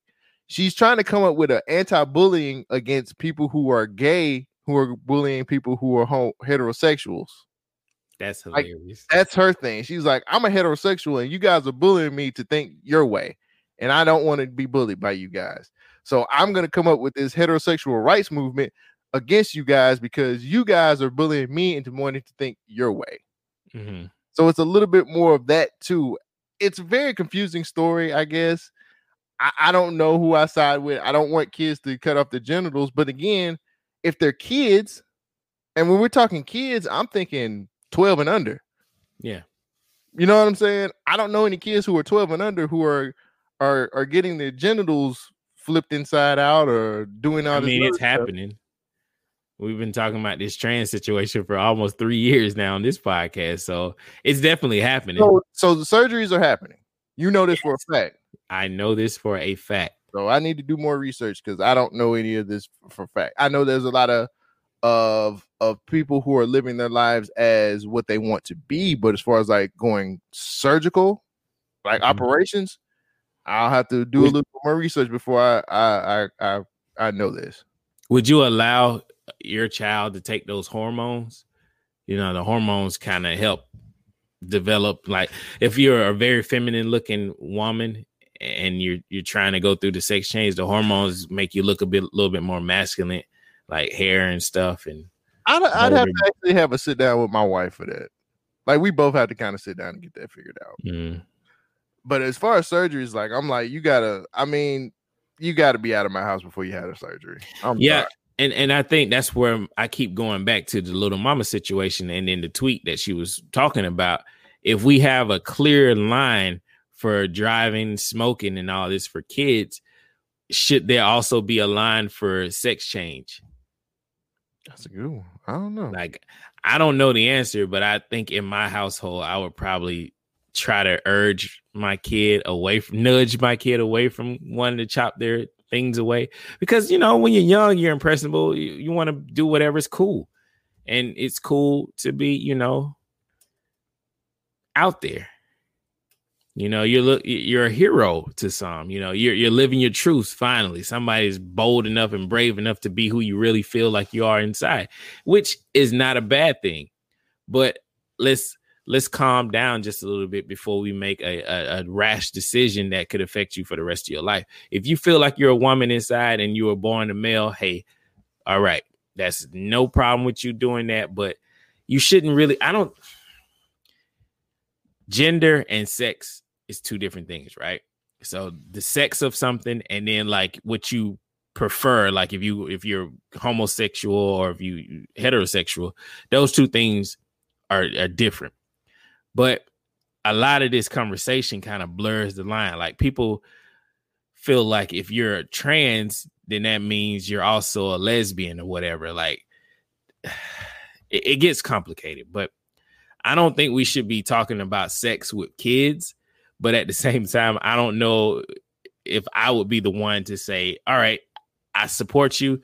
She's trying to come up with an anti-bullying against people who are gay who are bullying people who are ho- heterosexuals. That's Like, hilarious. that's her thing. She's like, I'm a heterosexual, and you guys are bullying me to think your way, and I don't want to be bullied by you guys. So I'm gonna come up with this heterosexual rights movement against you guys because you guys are bullying me into wanting to think your way. Mhm. So it's a little bit more of that too. It's a very confusing story, I guess. I, I don't know who I side with. I don't want kids to cut off their genitals, but again, if they're kids, and when we're talking kids, I'm thinking 12 and under. Yeah. You know what I'm saying? I don't know any kids who are 12 and under who are are are getting their genitals flipped inside out or doing all I mean, it's stuff. happening. We've been talking about this trans situation for almost three years now on this podcast, so it's definitely happening. So, so the surgeries are happening. You know this for a fact. I know this for a fact. So I need to do more research because I don't know any of this for fact. I know there's a lot of of of people who are living their lives as what they want to be, but as far as like going surgical, like mm-hmm. operations, I'll have to do a little more research before I I I I, I know this. Would you allow your child to take those hormones? You know, the hormones kind of help develop. Like, if you're a very feminine looking woman and you're you're trying to go through the sex change, the hormones make you look a bit, a little bit more masculine, like hair and stuff. And I'd, I'd have to actually have a sit down with my wife for that. Like we both have to kind of sit down and get that figured out. Mm. But as far as surgeries, like I'm like, you gotta. I mean, you got to be out of my house before you had a surgery. I'm yeah sorry. and and i think that's where i keep going back to the little mama situation and then the tweet that she was talking about if we have a clear line for driving smoking and all this for kids should there also be a line for sex change That's a good one. I don't know. like i don't know the answer but i think in my household i would probably try to urge my kid away from nudge my kid away from wanting to chop their things away because you know when you're young you're impressionable you, you want to do whatever's cool and it's cool to be you know out there you know you're look you're a hero to some you know you're you're living your truth finally. Somebody's bold enough and brave enough to be who you really feel like you are inside which is not a bad thing. But let's let's calm down just a little bit before we make a, a, a rash decision that could affect you for the rest of your life. If you feel like you're a woman inside and you were born a male hey all right that's no problem with you doing that but you shouldn't really i don't gender and sex is two different things right? So the sex of something and then like what you prefer like if you if you're homosexual or if you heterosexual those two things are, are different. But a lot of this conversation kind of blurs the line. Like people feel like if you're trans then that means you're also a lesbian or whatever. Like it, it gets complicated but i don't think we should be talking about sex with kids but at the same time i don't know if i would be the one to say all right I support you.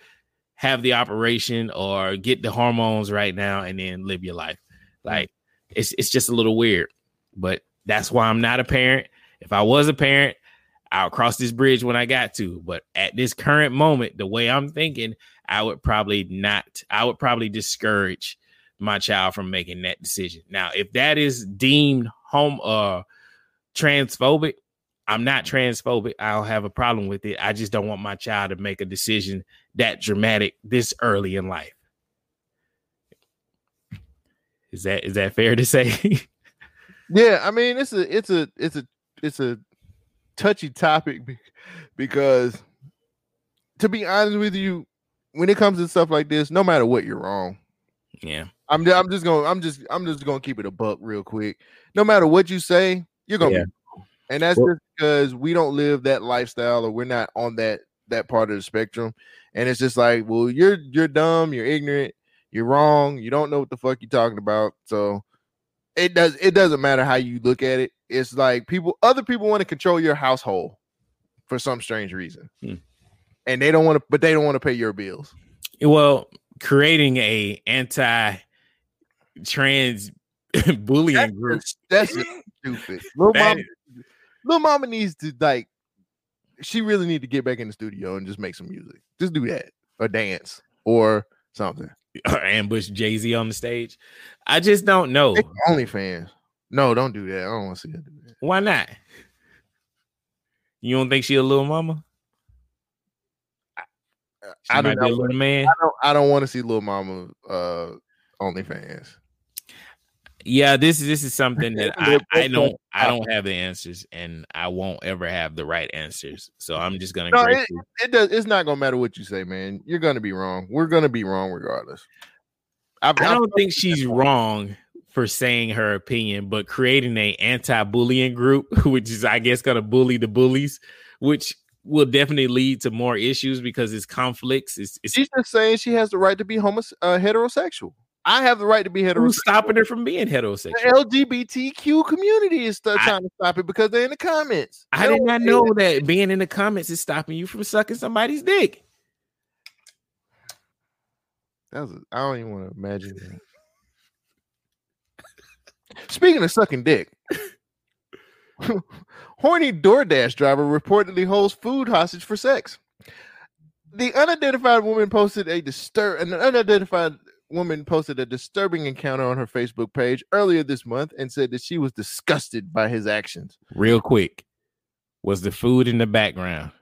Have the operation or get the hormones right now and then live your life. Like it's it's just a little weird, but that's why I'm not a parent. If I was a parent, I'll cross this bridge when I got to. But at this current moment, the way I'm thinking, I would probably not. I would probably discourage my child from making that decision. Now, if that is deemed home uh transphobic, I'm not transphobic. I don't have a problem with it. I just don't want my child to make a decision that dramatic this early in life. Is that is that fair to say? Yeah, I mean it's a it's a it's a it's a touchy topic because to be honest with you, when it comes to stuff like this, no matter what, you're wrong. yeah. I'm I'm just going to I'm just I'm just going to keep it a buck real quick. No matter what you say, you're going to Yeah. be. And that's Well- just because we don't live that lifestyle or we're not on that that part of the spectrum. And it's just like, well, you're you're dumb, you're ignorant, you're wrong, you don't know what the fuck you're talking about. So it does it doesn't matter how you look at it. It's like people other people want to control your household for some strange reason. Hmm. And they don't want to but they don't want to pay your bills. Well, creating a anti trans bullying group. That's stupid. Little mama, little mama needs to like. She really need to get back in the studio and just make some music. Just do that or dance or something. or ambush Jay Z on the stage. I just don't know. Make OnlyFans. No, don't do that. I don't want to see her do that. Why not? You don't think she a little mama? She I don't know. man. I don't. I don't want to see little mama uh OnlyFans. Yeah, this this is something that I, I don't I don't have the answers, and I won't ever have the right answers. So I'm just gonna. No, it, it does. It's not gonna matter what you say, man. You're gonna be wrong. We're gonna be wrong regardless. I've, I don't think she's wrong for saying her opinion, but creating a anti-bullying group, which is I guess gonna bully the bullies, which will definitely lead to more issues because it's conflicts. It's, it's She's just saying she has the right to be homos- uh, heterosexual. I have the right to be heterosexual. who's stopping her from being heterosexual? The. LGBTQ community is still trying to stop it because they're in the comments. I They did don't know that. that being in the comments is stopping you from sucking somebody's dick. That was, I don't even want to imagine that. Speaking of sucking dick, horny DoorDash driver reportedly holds food hostage for sex. The unidentified woman posted a disturb an unidentified woman posted a disturbing encounter on her Facebook page earlier this month and said that she was disgusted by his actions. Real quick, was the food in the background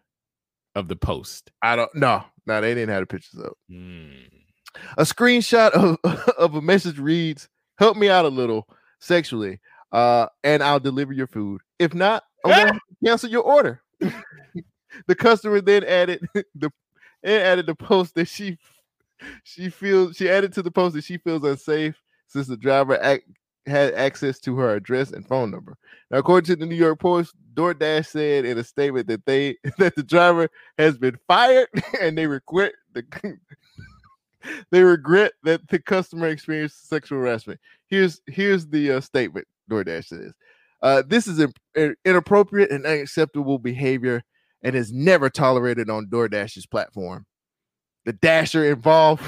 of the post? I don't know. no, they didn't have the pictures up. Hmm. A screenshot of, of a message reads, Help me out a little sexually, uh, and I'll deliver your food. If not, I'm gonna cancel your order. the customer then added the and added the post that she she feels she added to the post that she feels unsafe since the driver ac- had access to her address and phone number. Now, according to the New York Post, DoorDash said in a statement that they that the driver has been fired and they regret the they regret that the customer experienced sexual harassment. Here's here's the uh, statement DoorDash says. Uh, this is in- inappropriate and unacceptable behavior and is never tolerated on DoorDash's platform. The dasher involved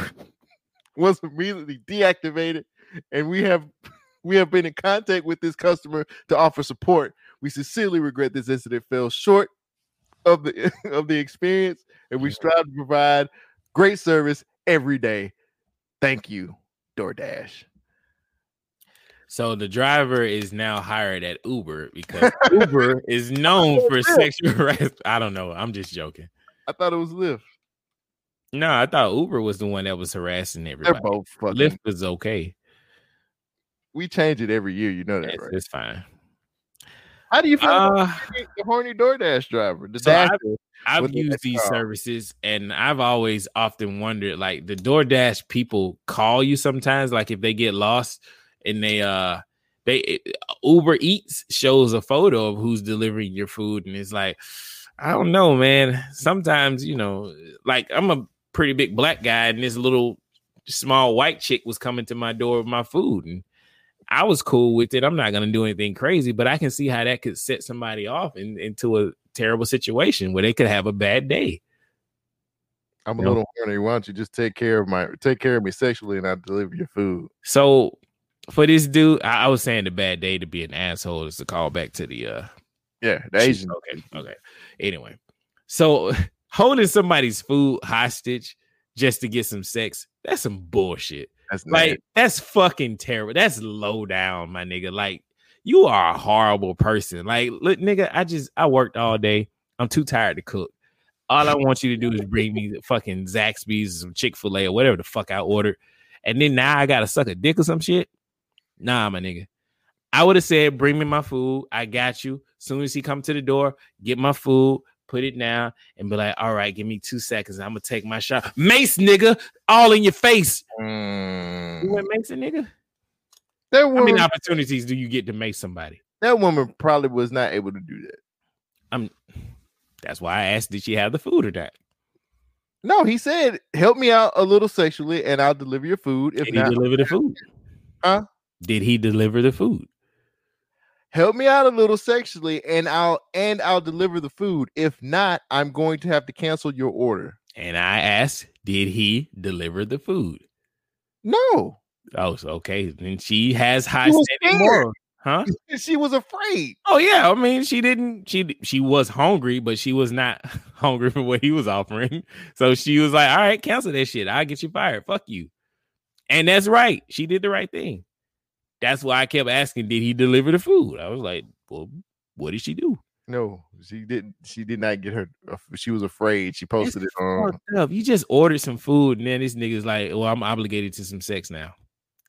was immediately deactivated, and we have we have been in contact with this customer to offer support. We sincerely regret this incident fell short of the of the experience, and we strive to provide great service every day. Thank you, DoorDash. So the driver is now hired at Uber because Uber is known for sexual harassment. I don't know. I'm just joking. I thought it was Lyft. No, I thought Uber was the one that was harassing everybody. They're both fucking. Lyft was okay. We change it every year. You know that, It's, right? it's fine. How do you feel Uh, about the horny DoorDash driver? So I've, I've used these car? services and I've always often wondered like the DoorDash people call you sometimes, like if they get lost and they uh they Uber Eats shows a photo of who's delivering your food, and it's like, I don't know, man. Sometimes, you know, like I'm a pretty big black guy, and this little small white chick was coming to my door with my food, and I was cool with it. I'm not gonna do anything crazy, but I can see how that could set somebody off in, into a terrible situation where they could have a bad day. I'm a You know? little horny. Why don't you just take care of my take care of me sexually and I'll deliver your food? So for this dude, I, I was saying the bad day to be an asshole is to call back to the uh Yeah, the Asian. Okay, okay. Anyway, so holding somebody's food hostage just to get some sex, that's some bullshit. That's like nasty. that's fucking terrible. That's low down, my nigga. Like you are a horrible person. Like, look, nigga, I just I worked all day. I'm too tired to cook. All I want you to do is bring me the fucking Zaxby's, some Chick Fil A, or whatever the fuck I ordered, and then now I gotta suck a dick or some shit. Nah, my nigga. I would have said, "Bring me my food. I got you." Soon as he come to the door, get my food, put it down, and be like, "All right, give me two seconds. I'm gonna take my shot." Mace, nigga, all in your face. You mm. went mace, a nigga. That How many opportunities do you get to mace somebody? that woman probably was not able to do that. I'm. That's why I asked, did she have the food or not? No, he said, "Help me out a little sexually, and I'll deliver your food." If Did he not, deliver the food? Huh? Did he deliver the food? Help me out a little sexually, and I'll and I'll deliver the food. If not, I'm going to have to cancel your order. And I asked, did he deliver the food? No, Oh, so okay. Then she has high standing morals, huh? she was afraid. Oh yeah, I mean she didn't. She she was hungry, but she was not hungry for what he was offering. So she was like, "All right, cancel that shit. I'll get you fired. Fuck you." And that's right. She did the right thing. That's why I kept asking, "Did he deliver the food?" I was like, "Well, what did she do?" No, she didn't. She did not get her. She was afraid. She posted it on. Up. You just ordered some food, and then this nigga's like, "Well, I'm obligated to some sex now."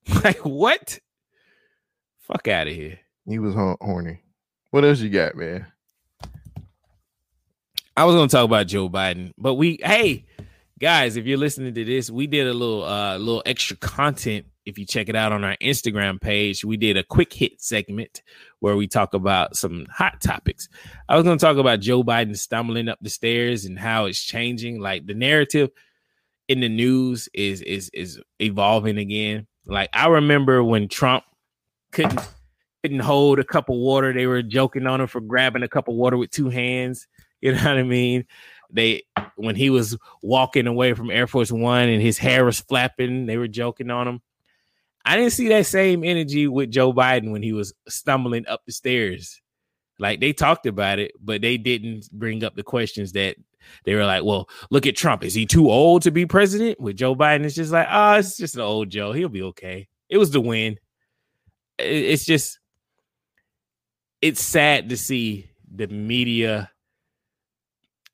like what? Fuck out of here. He was horny. What else you got, man? I was going to talk about Joe Biden, but we, hey, guys, if you're listening to this, we did a little, uh, little extra content. If you check it out on our Instagram page, we did a quick hit segment where we talk about some hot topics. I was going to talk about Joe Biden stumbling up the stairs and how it's changing. Like the narrative in the news is is is evolving again. Like I remember when Trump couldn't couldn't hold a cup of water. They were joking on him for grabbing a cup of water with two hands. You know what I mean? They when he was walking away from Air Force One and his hair was flapping, they were joking on him. I didn't see that same energy with Joe Biden when he was stumbling up the stairs. Like they talked about it, but they didn't bring up the questions that they were like, well, look at Trump. Is he too old to be president? With Joe Biden, it's just like, oh, it's just an old Joe. He'll be okay. It was the win. It's just, it's sad to see the media.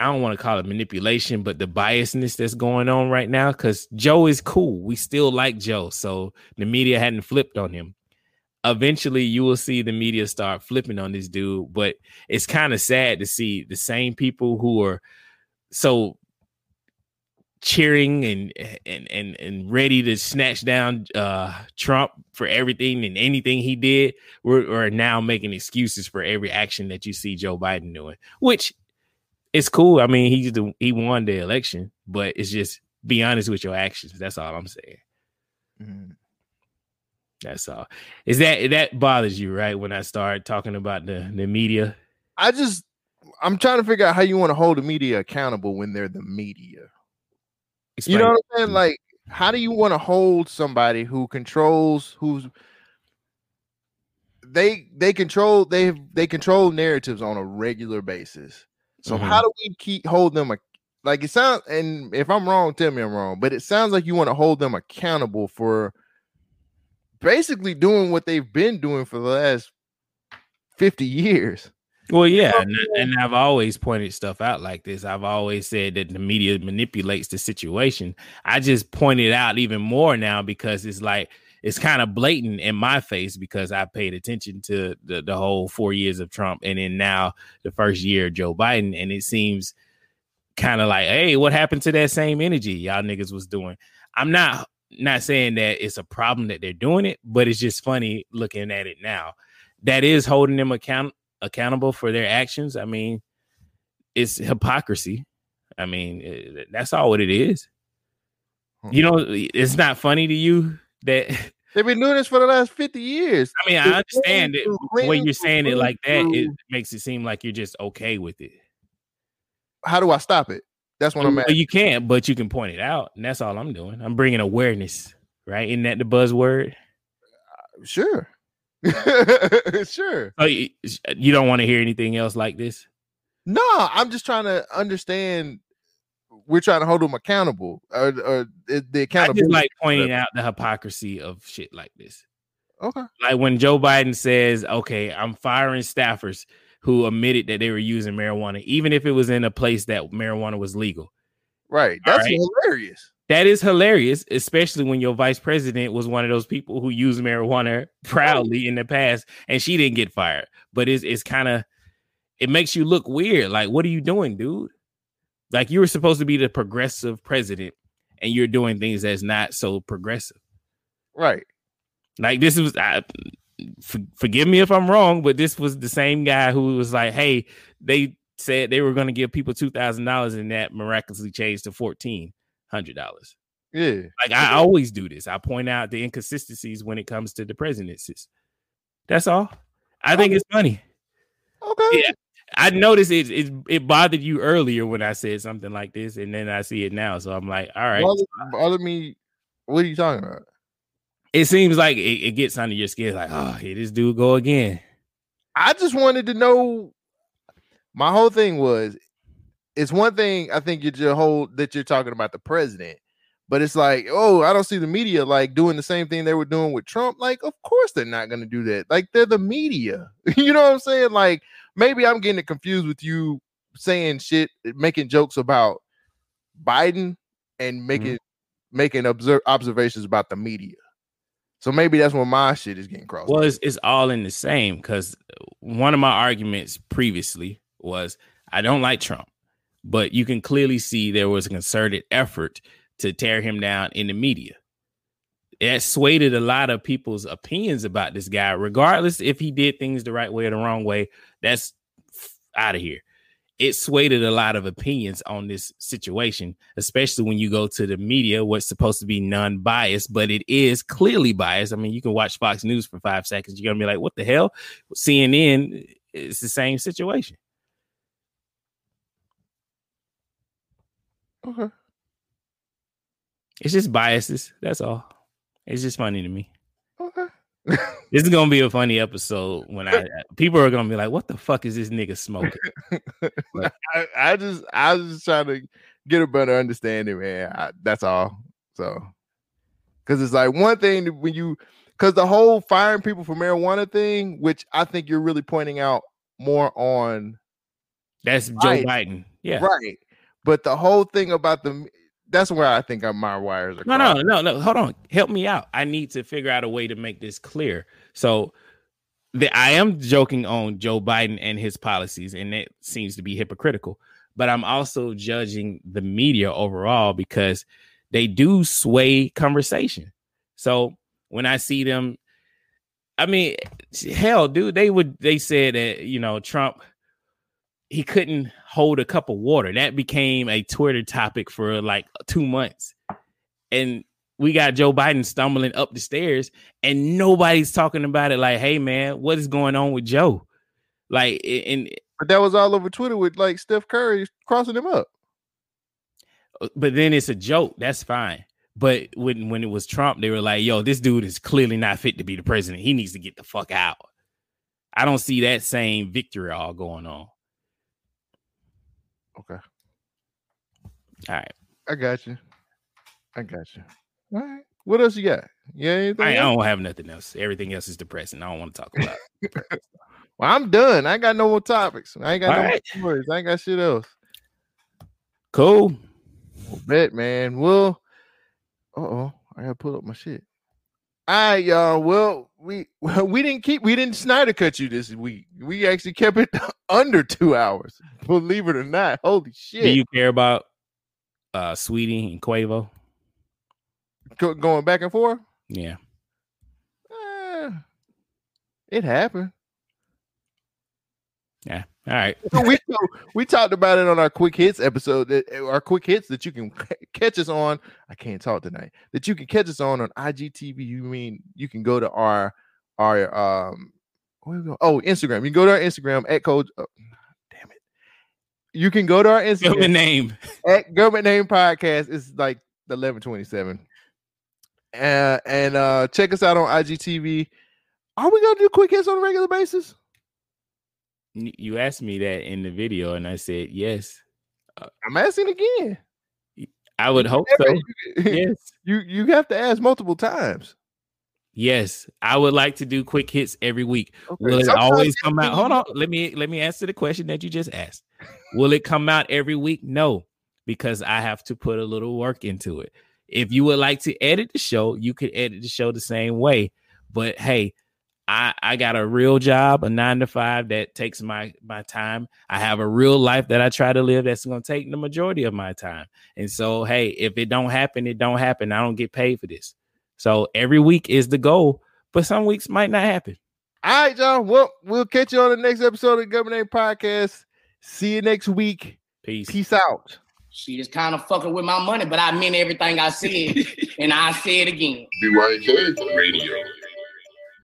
I don't want to call it manipulation, but the biasness that's going on right now, because Joe is cool. We still like Joe. So the media hadn't flipped on him. Eventually, you will see the media start flipping on this dude, but it's kind of sad to see the same people who are so cheering and and and and ready to snatch down uh Trump for everything and anything he did we're, are now making excuses for every action that you see Joe Biden doing which is cool I mean he's the he won the election but it's just be honest with your actions that's all I'm saying Mm-hmm. that's all is that that bothers you right when I start talking about the the media I just, I'm trying to figure out how you want to hold the media accountable when they're the media. you know what I'm saying? Like, how do you want to hold somebody who controls who's they they control they they control narratives on a regular basis. So Mhm. how do we keep hold them ac- like it sounds and if I'm wrong, tell me I'm wrong, but it sounds like you want to hold them accountable for basically doing what they've been doing for the last 50 years. Well, yeah, and, and I've always pointed stuff out like this. I've always said that the media manipulates the situation. I just point it out even more now because it's like it's kind of blatant in my face because I paid attention to the, the whole four years of Trump and then now the first year of Joe Biden. And it seems kind of like, hey, what happened to that same energy y'all niggas was doing? I'm not not saying that it's a problem that they're doing it, but it's just funny looking at it now. That is holding them account accountable for their actions. I mean, it's hypocrisy. I mean, eh, that's all what it is. You know, it's not funny to you that They've been doing this for the last 50 years. I mean, I understand it. Way you're saying it like that, it makes it seem like you're just okay with it. How do I stop it? That's what I'm at. you can't, but you can point it out, and that's all I'm doing. I'm bringing awareness, right? Isn't that the buzzword? Uh, sure, sure. So you, you don't want to hear anything else like this? No, I'm just trying to understand. We're trying to hold them accountable, or, or the the I accountability. just like pointing out the hypocrisy of shit like this. Okay. Like when Joe Biden says, "Okay, I'm firing staffers who admitted that they were using marijuana, even if it was in a place that marijuana was legal." Right. That's right? hilarious. That is hilarious, especially when your vice president was one of those people who used marijuana proudly in the past, and she didn't get fired. But it's it's kind of it makes you look weird. Like, what are you doing, dude? Like you were supposed to be the progressive president, and you're doing things that's not so progressive. Right. Like this was, I, for, forgive me if I'm wrong, but this was the same guy who was like, "Hey, they said they were going to give people two thousand dollars, and that miraculously changed to fourteen hundred dollars." Yeah. Like I always do this. I point out the inconsistencies when it comes to the presidencies. That's all. I think it's funny. Okay. Yeah. I noticed it, it it bothered you earlier when I said something like this, and then I see it now. So I'm like, all right. Bother, bother me. What are you talking about? It seems like it, it gets under your skin, like, oh, here this dude go again. I just wanted to know. My whole thing was, it's one thing I think you're your whole that you're talking about the president, but it's like, oh, I don't see the media like doing the same thing they were doing with Trump. Like, of course they're not going to do that. Like, they're the media. you know what I'm saying? Like, maybe I'm getting it confused with you saying shit, making jokes about Biden and mm-hmm. making making observe observations about the media. So maybe that's where my shit is getting crossed. Well, it's, it's all in the same because one of my arguments previously was I don't like Trump, but you can clearly see there was a concerted effort to tear him down in the media. It swayed a lot of people's opinions about this guy, regardless if he did things the right way or the wrong way. That's out of here. It swayed a lot of opinions on this situation, especially when you go to the media, what's supposed to be non-biased, but it is clearly biased. I mean, you can watch Fox News for five seconds, you're gonna be like, "What the hell?" CNN, it's the same situation. Okay. It's just biases. That's all. It's just funny to me. Okay. This is gonna be a funny episode when I people are gonna be like, "What the fuck is this nigga smoking?" I, I just I was just trying to get a better understanding, man. I, that's all. So, because it's like one thing when you, because the whole firing people for marijuana thing, which I think you're really pointing out more on. That's Joe Biden. Yeah. right. But the whole thing about the that's where I think my wires are. No, no, no, no. Hold on. Help me out. I need to figure out a way to make this clear. So the, I am joking on Joe Biden and his policies, and it seems to be hypocritical. But I'm also judging the media overall because they do sway conversation. So when I see them, I mean, hell, dude, they would they said that you know Trump he couldn't hold a cup of water. That became a Twitter topic for like two months. And we got Joe Biden stumbling up the stairs, and nobody's talking about it. Like, hey man, what is going on with Joe? Like, and but that was all over Twitter with like Steph Curry crossing him up. Uh, but then it's a joke. That's fine. But when when it was Trump, they were like, "Yo, this dude is clearly not fit to be the president. He needs to get the fuck out." I don't see that same victory all going on. Okay. All right. I got you. I got you. All right. What else you got? Yeah, I, else? don't have nothing else. Everything else is depressing. I don't want to talk about. it. Well, I'm done. I got no more topics. I ain't got All no right. more stories. I ain't got shit else. Cool. Well, bet, man. Well, uh oh, I gotta pull up my shit. All right, y'all. Well, we we didn't keep we didn't Snyder cut you this week. We actually kept it under two hours. Believe it or not. Holy shit. Do you care about uh Saweetie and Quavo? Go- going back and forth? Yeah. Eh, it happened. Yeah. All right. we we talked about it on our quick hits episode. That our quick hits that you can catch us on. I can't talk tonight. That you can catch us on on IGTV. You mean you can go to our our um where we go? Oh Instagram. You can go to our Instagram at code. Oh, damn it. You can go to our Instagram Government name. at government name podcast. It's like the eleven twenty seven. Uh, and uh check us out on IGTV. Are we gonna do quick hits on a regular basis? You asked me that in the video, and I said yes. Uh, I'm asking again. I would hope so. yes. You you have to ask multiple times. Yes, I would like to do quick hits every week. Okay, Will it sometimes always come out? Hold on. Let me let me answer the question that you just asked. Will it come out every week? No, because I have to put a little work into it. If you would like to edit the show, you could edit the show the same way. But hey, I I got a real job, a nine to five that takes my my time. I have a real life that I try to live that's going to take the majority of my time. And so, hey, if it don't happen, it don't happen. I don't get paid for this. So every week is the goal, but some weeks might not happen. All right, y'all. Well, we'll catch you on the next episode of the Government Name Podcast. See you next week. Peace. Peace out. She is kind of fucking with my money, but I meant everything I said, and I say it again. BYNK the Radio.